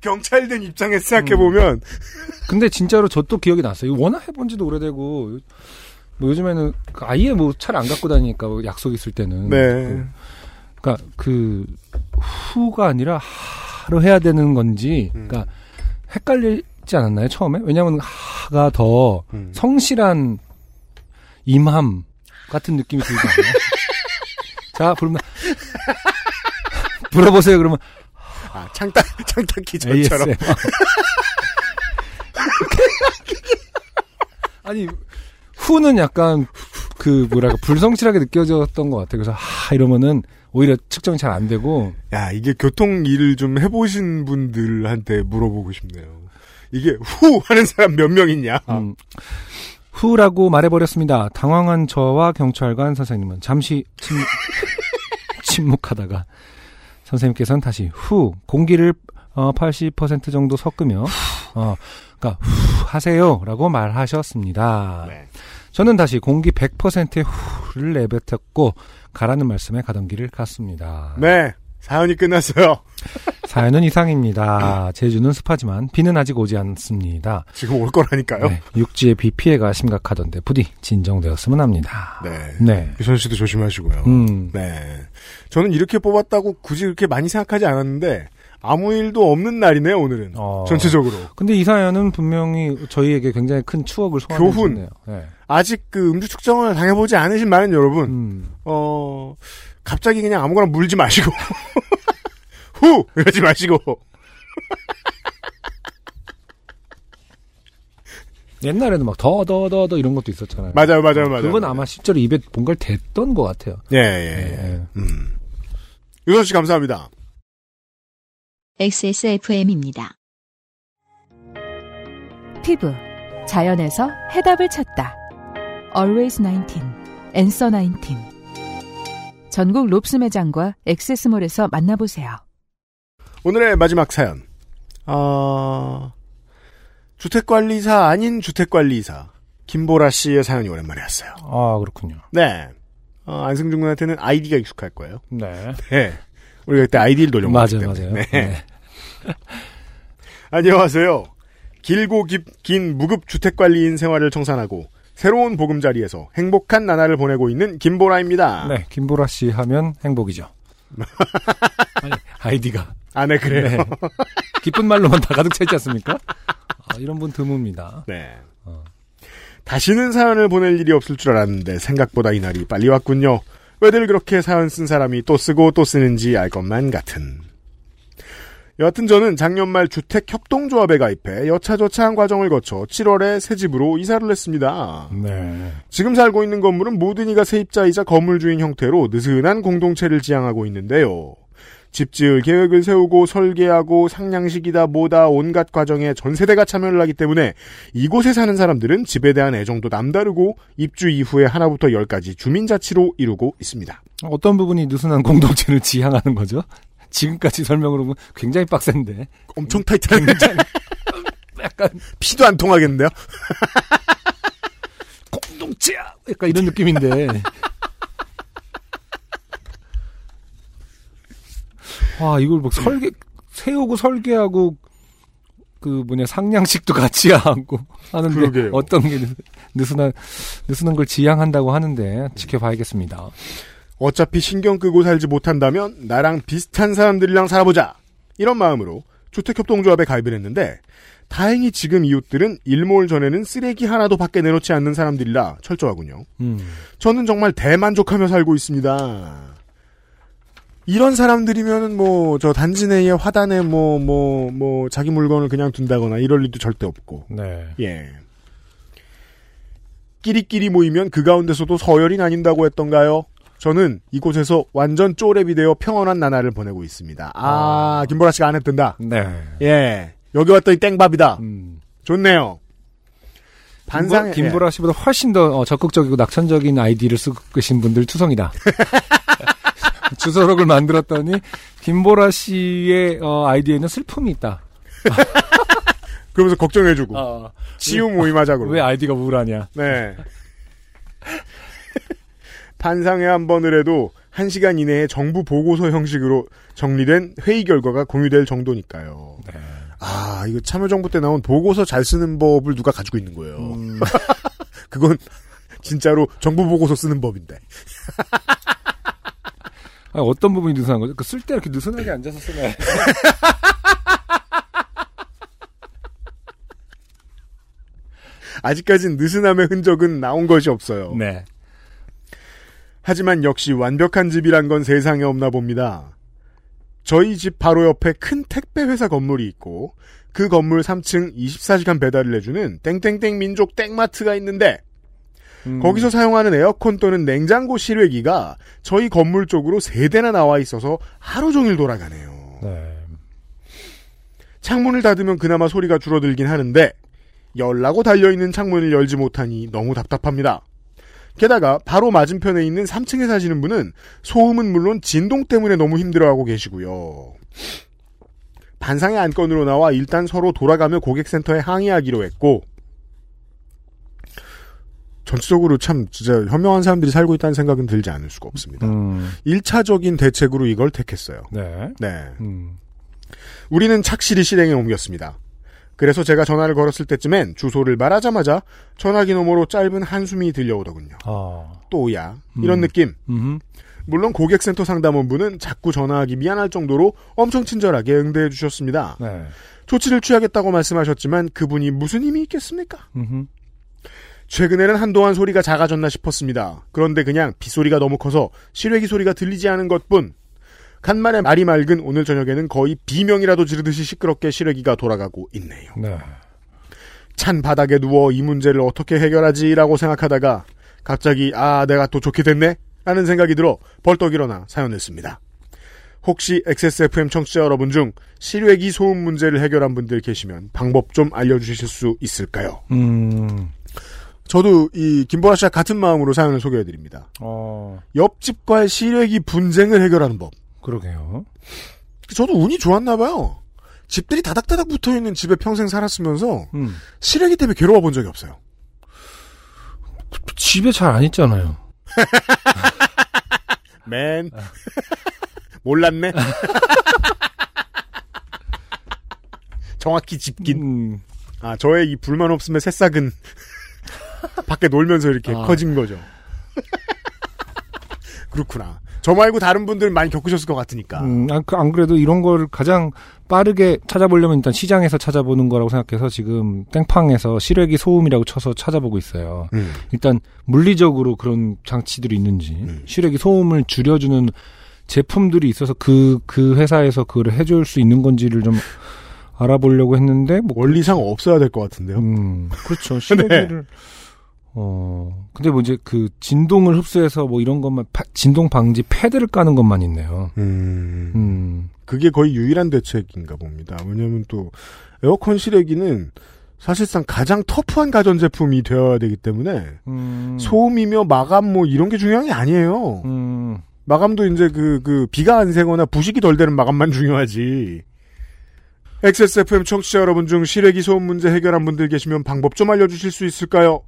경찰된 입장에서 생각해 보면 근데 진짜로 저 또 기억이 났어요. 워낙 해본 지도 오래되고, 뭐 요즘에는 그 아예 뭐 차를 안 갖고 다니니까 뭐 약속 있을 때는. 네. 그, 그러니까 그 후가 아니라 하로 해야 되는 건지, 음. 그러니까 헷갈리지 않았나요 처음에? 왜냐하면 하가 더 음. 성실한 임함 같은 느낌이 들지 않아요? (laughs) 자, 부르면 불어보세요. 그러면 (laughs) 아, 창딱 창딱 ASMR. 아니 후는 약간 그 뭐랄까 불성실하게 느껴졌던 것 같아요. 그래서 하 이러면은 오히려 측정이 잘 안 되고 야, 이게 교통 일을 좀 해보신 분들한테 물어보고 싶네요. 이게 후 하는 사람 몇 명 있냐? 음, 후라고 말해버렸습니다. 당황한 저와 경찰관 선생님은 잠시 침, (laughs) 침묵하다가 선생님께서는 다시 후 공기를 어, 80% 정도 섞으며 어, 그러니까 후 하세요라고 말하셨습니다. 네. 저는 다시 공기 100%의 후를 내뱉었고 가라는 말씀에 가던 길을 갔습니다. 네. 사연이 끝났어요. (laughs) 사연은 이상입니다. 제주는 습하지만 비는 아직 오지 않습니다. 지금 올 거라니까요. 네, 육지의 비 피해가 심각하던데 부디 진정되었으면 합니다. 네. 네. 유선 씨도 조심하시고요. 음, 네. 저는 이렇게 뽑았다고 굳이 그렇게 많이 생각하지 않았는데 아무 일도 없는 날이네요, 오늘은. 어. 전체적으로. 근데 이 사연은 분명히 저희에게 굉장히 큰 추억을 소환해 교훈. 네. 아직 그 음주 측정을 당해보지 않으신 많은 여러분, 음, 어, 갑자기 그냥 아무거나 물지 마시고, (laughs) 후! 이러지 마시고, (laughs) 옛날에는 막 더 더 더 더 이런 것도 있었잖아요. 맞아요, 맞아요, 맞아요. 그건 아마 실제로 입에 뭔가를 댔던 것 같아요. 예, 예, 예. 예. 음. 유선 씨 감사합니다. XSFM입니다. 피부 자연에서 해답을 찾다. Always 19, Answer 19. 전국 롭스 매장과 액세스몰에서 만나보세요. 오늘의 마지막 사연. 아, 주택관리사 아닌 주택관리사. 김보라 씨의 사연이 오랜만에 왔어요. 아, 그렇군요. 네. 어, 안승준 군한테는 아이디가 익숙할 거예요. 네. 네. 우리가 그때 아이디를 돌려먹었기 맞아요, 때문에. 맞아요. 네. 네. (laughs) 안녕하세요. 길고 깁, 긴 무급 주택관리인 생활을 청산하고 새로운 보금자리에서 행복한 나날을 보내고 있는 김보라입니다. 네, 김보라 씨 하면 행복이죠. (laughs) 아니, 아이디가. 아, 네, 그래요. 네. 기쁜 말로만 다 가득 차 있지 않습니까? 아, 이런 분 드뭅니다. 네. 어. 다시는 사연을 보낼 일이 없을 줄 알았는데 생각보다 이 날이 빨리 왔군요. 왜들 그렇게 사연 쓴 사람이 또 쓰고 또 쓰는지 알 것만 같은. 여하튼 저는 작년 말 주택협동조합에 가입해 여차저차한 과정을 거쳐 7월에 새 집으로 이사를 했습니다. 네. 지금 살고 있는 건물은 모든 이가 세입자이자 건물주인 형태로 느슨한 공동체를 지향하고 있는데요. 집 지을 계획을 세우고 설계하고 상냥식이다 뭐다 온갖 과정에 전 세대가 참여를 하기 때문에 이곳에 사는 사람들은 집에 대한 애정도 남다르고 입주 이후에 하나부터 열까지 주민자치로 이루고 있습니다. 어떤 부분이 느슨한 공동체를 지향하는 거죠? 지금까지 (laughs) 설명으로 보면 굉장히 빡센데. 엄청 타이트한 (laughs) 약간 피도 안 통하겠는데요? (laughs) 공동체야! 약간 이런 느낌인데. 와, 이걸 뭐 설계, 세우고 설계하고, 그 뭐냐, 상냥식도 같이 하고 하는데, 그러게요. 어떤 게 느슨한, 느슨한 걸 지향한다고 하는데, 지켜봐야겠습니다. 어차피 신경 끄고 살지 못한다면 나랑 비슷한 사람들이랑 살아보자. 이런 마음으로 주택협동조합에 가입을 했는데 다행히 지금 이웃들은 일몰 전에는 쓰레기 하나도 밖에 내놓지 않는 사람들이라 철저하군요. 음. 저는 정말 대만족하며 살고 있습니다. 이런 사람들이면은 뭐저 단지 내에 화단에 뭐뭐 뭐 자기 물건을 그냥 둔다거나 이럴 일도 절대 없고 네. 예. 끼리끼리 모이면 그 가운데서도 서열이 나뉜다고 했던가요? 저는 이곳에서 완전 쪼랩이 되어 평온한 나날을 보내고 있습니다. 아, 김보라 씨가 안 했던다. 네. 예. 여기 왔더니 땡밥이다. 음. 좋네요. 김보, 김보라 씨보다 훨씬 더 어, 적극적이고 낙천적인 아이디를 쓰고 계신 분들 투성이다. (laughs) 주소록을 만들었더니 김보라 씨의 어, 아이디에는 슬픔이 있다. 예. (laughs) 그러면서 걱정해주고 어, 치유 모임하자고. 왜 아이디가 우울하냐? 네. (laughs) 판상회 한 번을 해도 1시간 이내에 정부 보고서 형식으로 정리된 회의 결과가 공유될 정도니까요. 네. 아, 이거 참여정부 때 나온 보고서 잘 쓰는 법을 누가 가지고 있는 거예요. 음, (laughs) 그건 진짜로 정부 보고서 쓰는 법인데. (laughs) 아니, 어떤 부분이 느슨한 거죠? 그 쓸 때 이렇게 느슨하게 앉아서 쓰나요? (laughs) 아직까진 느슨함의 흔적은 나온 것이 없어요. 네. 하지만 역시 완벽한 집이란 건 세상에 없나 봅니다. 저희 집 바로 옆에 큰 택배 회사 건물이 있고 그 건물 3층 24시간 배달을 해주는 땡땡땡 민족 땡마트가 있는데 음, 거기서 사용하는 에어컨 또는 냉장고 실외기가 저희 건물 쪽으로 세 대나 나와 있어서 하루 종일 돌아가네요. 네. 창문을 닫으면 그나마 소리가 줄어들긴 하는데 열라고 달려있는 창문을 열지 못하니 너무 답답합니다. 게다가 바로 맞은편에 있는 3층에 사시는 분은 소음은 물론 진동 때문에 너무 힘들어하고 계시고요. 반상의 안건으로 나와 일단 서로 돌아가며 고객센터에 항의하기로 했고 전체적으로 참 진짜 현명한 사람들이 살고 있다는 생각은 들지 않을 수가 없습니다. 음, 1차적인 대책으로 이걸 택했어요. 네. 네. 음, 우리는 착실히 실행에 옮겼습니다. 그래서 제가 전화를 걸었을 때쯤엔 주소를 말하자마자 전화기 너머로 짧은 한숨이 들려오더군요. 아, 또야 이런 음. 느낌. 음, 물론 고객센터 상담원분은 자꾸 전화하기 미안할 정도로 엄청 친절하게 응대해 주셨습니다. 네. 조치를 취하겠다고 말씀하셨지만 그분이 무슨 힘이 있겠습니까? 음, 최근에는 한동안 소리가 작아졌나 싶었습니다. 그런데 그냥 빗소리가 너무 커서 실외기 소리가 들리지 않은 것뿐. 간만에 말이 맑은 오늘 저녁에는 거의 비명이라도 지르듯이 시끄럽게 실외기가 돌아가고 있네요. 네. 찬 바닥에 누워 이 문제를 어떻게 해결하지라고 생각하다가 갑자기 아 내가 또 좋게 됐네 라는 생각이 들어 벌떡 일어나 사연을 씁니다. 혹시 XSFM 청취자 여러분 중 실외기 소음 문제를 해결한 분들 계시면 방법 좀 알려주실 수 있을까요? 음, 저도 이 김보라 씨와 같은 마음으로 사연을 소개해드립니다. 어, 옆집과의 실외기 분쟁을 해결하는 법. 그러게요. 저도 운이 좋았나 봐요. 집들이 다닥다닥 붙어 있는 집에 평생 살았으면서 음, 실외기 때문에 괴로워 본 적이 없어요. 집에 잘 안 있잖아요. (laughs) 맨. 몰랐네. (laughs) 정확히 집긴. 음, 아, 저의 이 불만 없으면 새싹은 (laughs) 밖에 놀면서 이렇게 아. 커진 거죠. 그렇구나. 저 말고 다른 분들 많이 겪으셨을 것 같으니까. 음, 안, 그- 안 그래도 이런 걸 가장 빠르게 찾아보려면 일단 시장에서 찾아보는 거라고 생각해서 지금 땡팡에서 시래기 소음이라고 쳐서 찾아보고 있어요. 음. 일단 물리적으로 그런 장치들이 있는지 음. 시래기 소음을 줄여주는 제품들이 있어서 그 그 회사에서 그걸 해줄 수 있는 건지를 좀 알아보려고 했는데 뭐 원리상 없어야 될 것 같은데요. 음, 그렇죠. (laughs) 시래기를 어 근데 뭐 이제 그 진동을 흡수해서 뭐 이런 것만 파- 진동 방지 패드를 까는 것만 있네요. 음. 음. 그게 거의 유일한 대책인가 봅니다. 왜냐하면 또 에어컨 실외기는 사실상 가장 터프한 가전제품이 되어야 되기 때문에 음. 소음이며 마감 뭐 이런 게 중요한 게 아니에요. 음. 마감도 이제 그, 그, 비가 안 새거나 부식이 덜 되는 마감만 중요하지. XSFM 청취자 여러분 중 실외기 소음 문제 해결한 분들 계시면 방법 좀 알려주실 수 있을까요?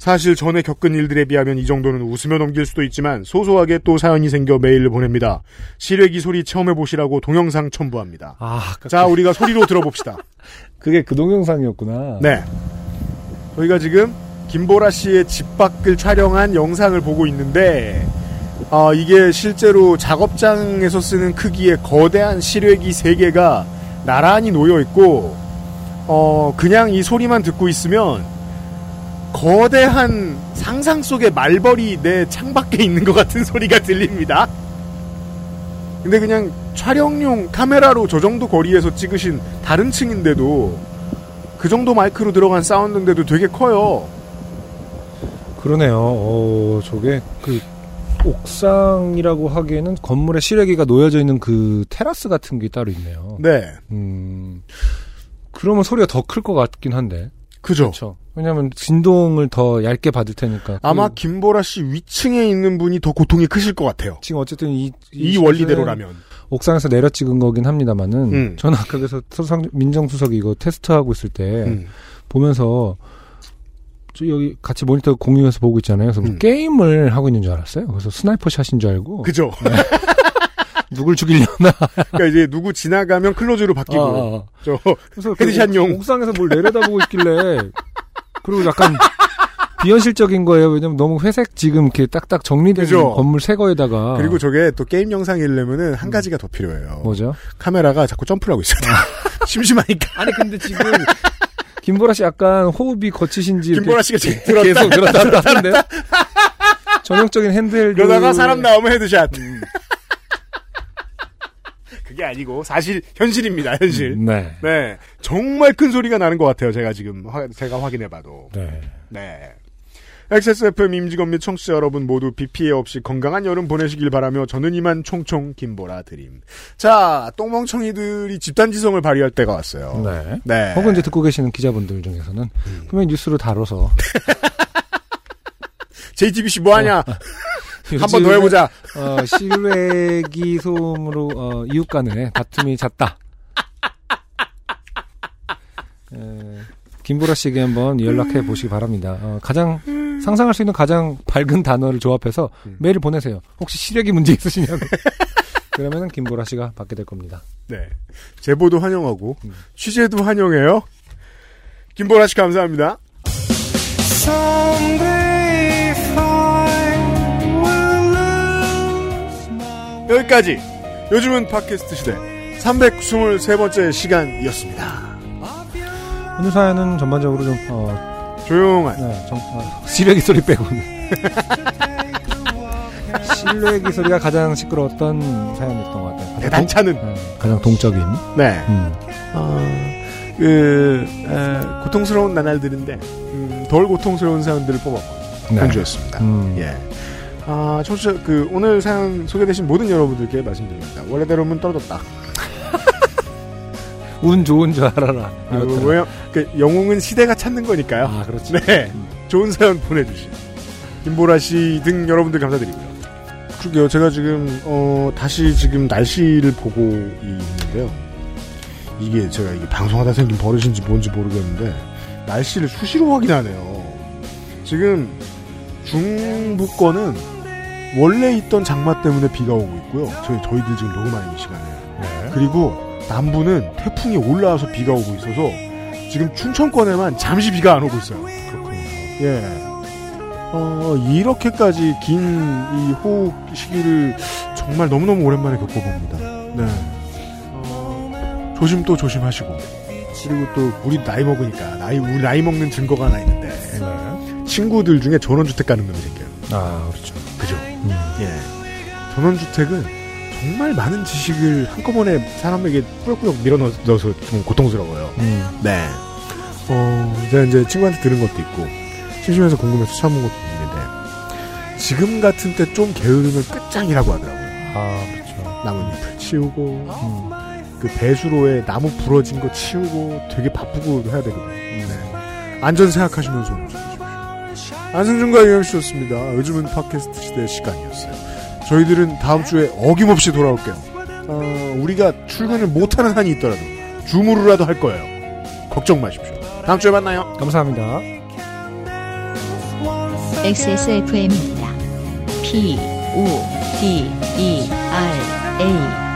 사실 전에 겪은 일들에 비하면 이 정도는 웃으며 넘길 수도 있지만 소소하게 또 사연이 생겨 메일을 보냅니다. 실외기 소리 체험해 보시라고 동영상 첨부합니다. 아, 자, 우리가 소리로 들어봅시다. (laughs) 그게 그 동영상이었구나. 네. 저희가 지금 김보라 씨의 집 밖을 촬영한 영상을 보고 있는데, 아, 이게 실제로 작업장에서 쓰는 크기의 거대한 실외기 3개가 나란히 놓여 있고, 어, 그냥 이 소리만 듣고 있으면, 거대한 상상 속의 말벌이 내 창밖에 있는 것 같은 소리가 들립니다. 근데 그냥 촬영용 카메라로 저 정도 거리에서 찍으신 다른 층인데도 그 정도 마이크로 들어간 사운드인데도 되게 커요. 그러네요. 어, 저게 그 옥상이라고 하기에는 건물에 실외기가 놓여져 있는 그 테라스 같은 게 따로 있네요. 네. 음. 그러면 소리가 더 클 것 같긴 한데. 그죠. 그렇죠. 왜냐하면 진동을 더 얇게 받을 테니까. 아마 그리고 김보라 씨 위층에 있는 분이 더 고통이 크실 것 같아요. 지금 어쨌든 이, 이 샷은 원리대로라면. 옥상에서 내려 찍은 거긴 합니다만은 음. 저는 아까 그래서 서상 민정수석이 이거 테스트하고 있을 때 음. 보면서 저 여기 같이 모니터 공유해서 보고 있잖아요. 그래서 음. 게임을 하고 있는 줄 알았어요. 그래서 sniper shot인 줄 알고 그죠. (laughs) 누굴 죽이려나. 그러니까 이제 누구 지나가면 close로 바뀌고. 아, 아. 저 그래서 그 headshot용. 옥- 옥상에서 뭘 내려다보고 있길래 그리고 약간 (laughs) 비현실적인 거예요. 왜냐면 너무 회색 지금 이렇게 딱딱 정리된 그죠. 건물 새 거에다가 그리고 저게 또 게임 영상이려면은 한 가지가 더 필요해요. 음. 뭐죠? 카메라가 자꾸 점프를 하고 있어요. (laughs) 심심하니까. 아니 근데 지금 (laughs) 김보라 씨 약간 호흡이 거치신지 김보라 씨가 지금 들었다. 계속 들었다 하는데 전형적인 handheld 그러다가 사람 나오면 headshot. 음. 그게 아니고 사실 현실입니다. 현실. 네. 네. 정말 큰 소리가 나는 것 같아요. 제가 지금 화- 제가 확인해봐도. 네. 네. XSFM 임직원 및 청취자 여러분 모두 비 피해 없이 건강한 여름 보내시길 바라며 저는 이만 총총 김보라 드림. 자, 똥멍청이들이 집단지성을 발휘할 때가 왔어요. 네. 네. 혹은 이제 듣고 계시는 기자분들 중에서는 분명히 뉴스로 다뤄서 (laughs) JTBC 뭐하냐? 한 번 더 해보자. 어, 실외 기 소음으로 어, 이웃 간에 다툼이 잦다. 에, 김보라 씨에게 한번 연락해 보시기 바랍니다. 어, 가장 상상할 수 있는 가장 밝은 단어를 조합해서 음. 메일을 보내세요. 혹시 시력이 문제 있으시냐고. (laughs) 그러면은 김보라 씨가 받게 될 겁니다. 네. 제보도 환영하고 음. 취재도 환영해요. 김보라 씨 감사합니다. 여기까지 요즘은 팟캐스트 시대 323번째 시간이었습니다. 오늘 사연은 전반적으로 좀 어, 조용한 네, 좀, 어, 시래기 소리 빼고는 (laughs) 실외기 소리가 가장 시끄러웠던 사연이었던 것 같아요. 가장 대단차는 동- 네, 가장 동적인. 네. 음. 어, 그 에, 고통스러운 나날들인데 음, 덜 고통스러운 사연들을 뽑아본 네. 한 주였습니다. 음. 예. 아, 청취자, 그, 오늘 사연 소개되신 모든 여러분들께 말씀드립니다. 원래대로면 떨어졌다. (laughs) 운 좋은 줄 알아라. 아. 왜요? 그, 영웅은 시대가 찾는 거니까요. 아, 그렇지. 네. 좋은 사연 보내주신. 김보라 씨 등 여러분들 감사드리고요. 그러게요. 제가 지금, 어, 다시 지금 날씨를 보고 있는데요. 이게 제가 이게 방송하다 생긴 버릇인지 뭔지 모르겠는데, 날씨를 수시로 확인하네요. 지금, 중부권은 원래 있던 장마 때문에 비가 오고 있고요. 저희 저희들 지금 녹음하는 이 시간에. 네. 그리고 남부는 태풍이 올라와서 비가 오고 있어서 지금 춘천권에만 잠시 비가 안 오고 있어요. 그렇군요. 예. 어, 이렇게까지 긴 이 호우 시기를 정말 너무너무 오랜만에 겪어봅니다. 네. 어, 조심 또 조심하시고. 그리고 또, 우리 나이 먹으니까, 나이, 우리 나이 먹는 증거가 하나 있는데, 네. 친구들 중에 전원주택 가는 놈이 생겨요. 아, 그렇죠. 음. 예. 전원주택은 정말 많은 지식을 한꺼번에 사람에게 꾸역꾸역 밀어넣어서 좀 고통스러워요. 음. 네. 어, 제가 이제 친구한테 들은 것도 있고, 심심해서 궁금해서 찾아본 것도 있는데, 지금 같은 때 좀 게으르면 끝장이라고 하더라고요. 아, 그렇죠. 나뭇잎을 치우고, 음. 그 배수로에 나무 부러진 거 치우고 되게 바쁘고 해야 되거든요. 네. 안전 생각하시면서 움직이십시오. 안승준과 유영씨였습니다. 요즘은 팟캐스트 시대의 시간이었어요. 저희들은 다음 주에 어김없이 돌아올게요. 어, 우리가 출근을 못하는 한이 있더라도 줌으로라도 할 거예요. 걱정 마십시오. 다음 주에 만나요. 감사합니다. XSFM입니다. P, O, D, E, R, A.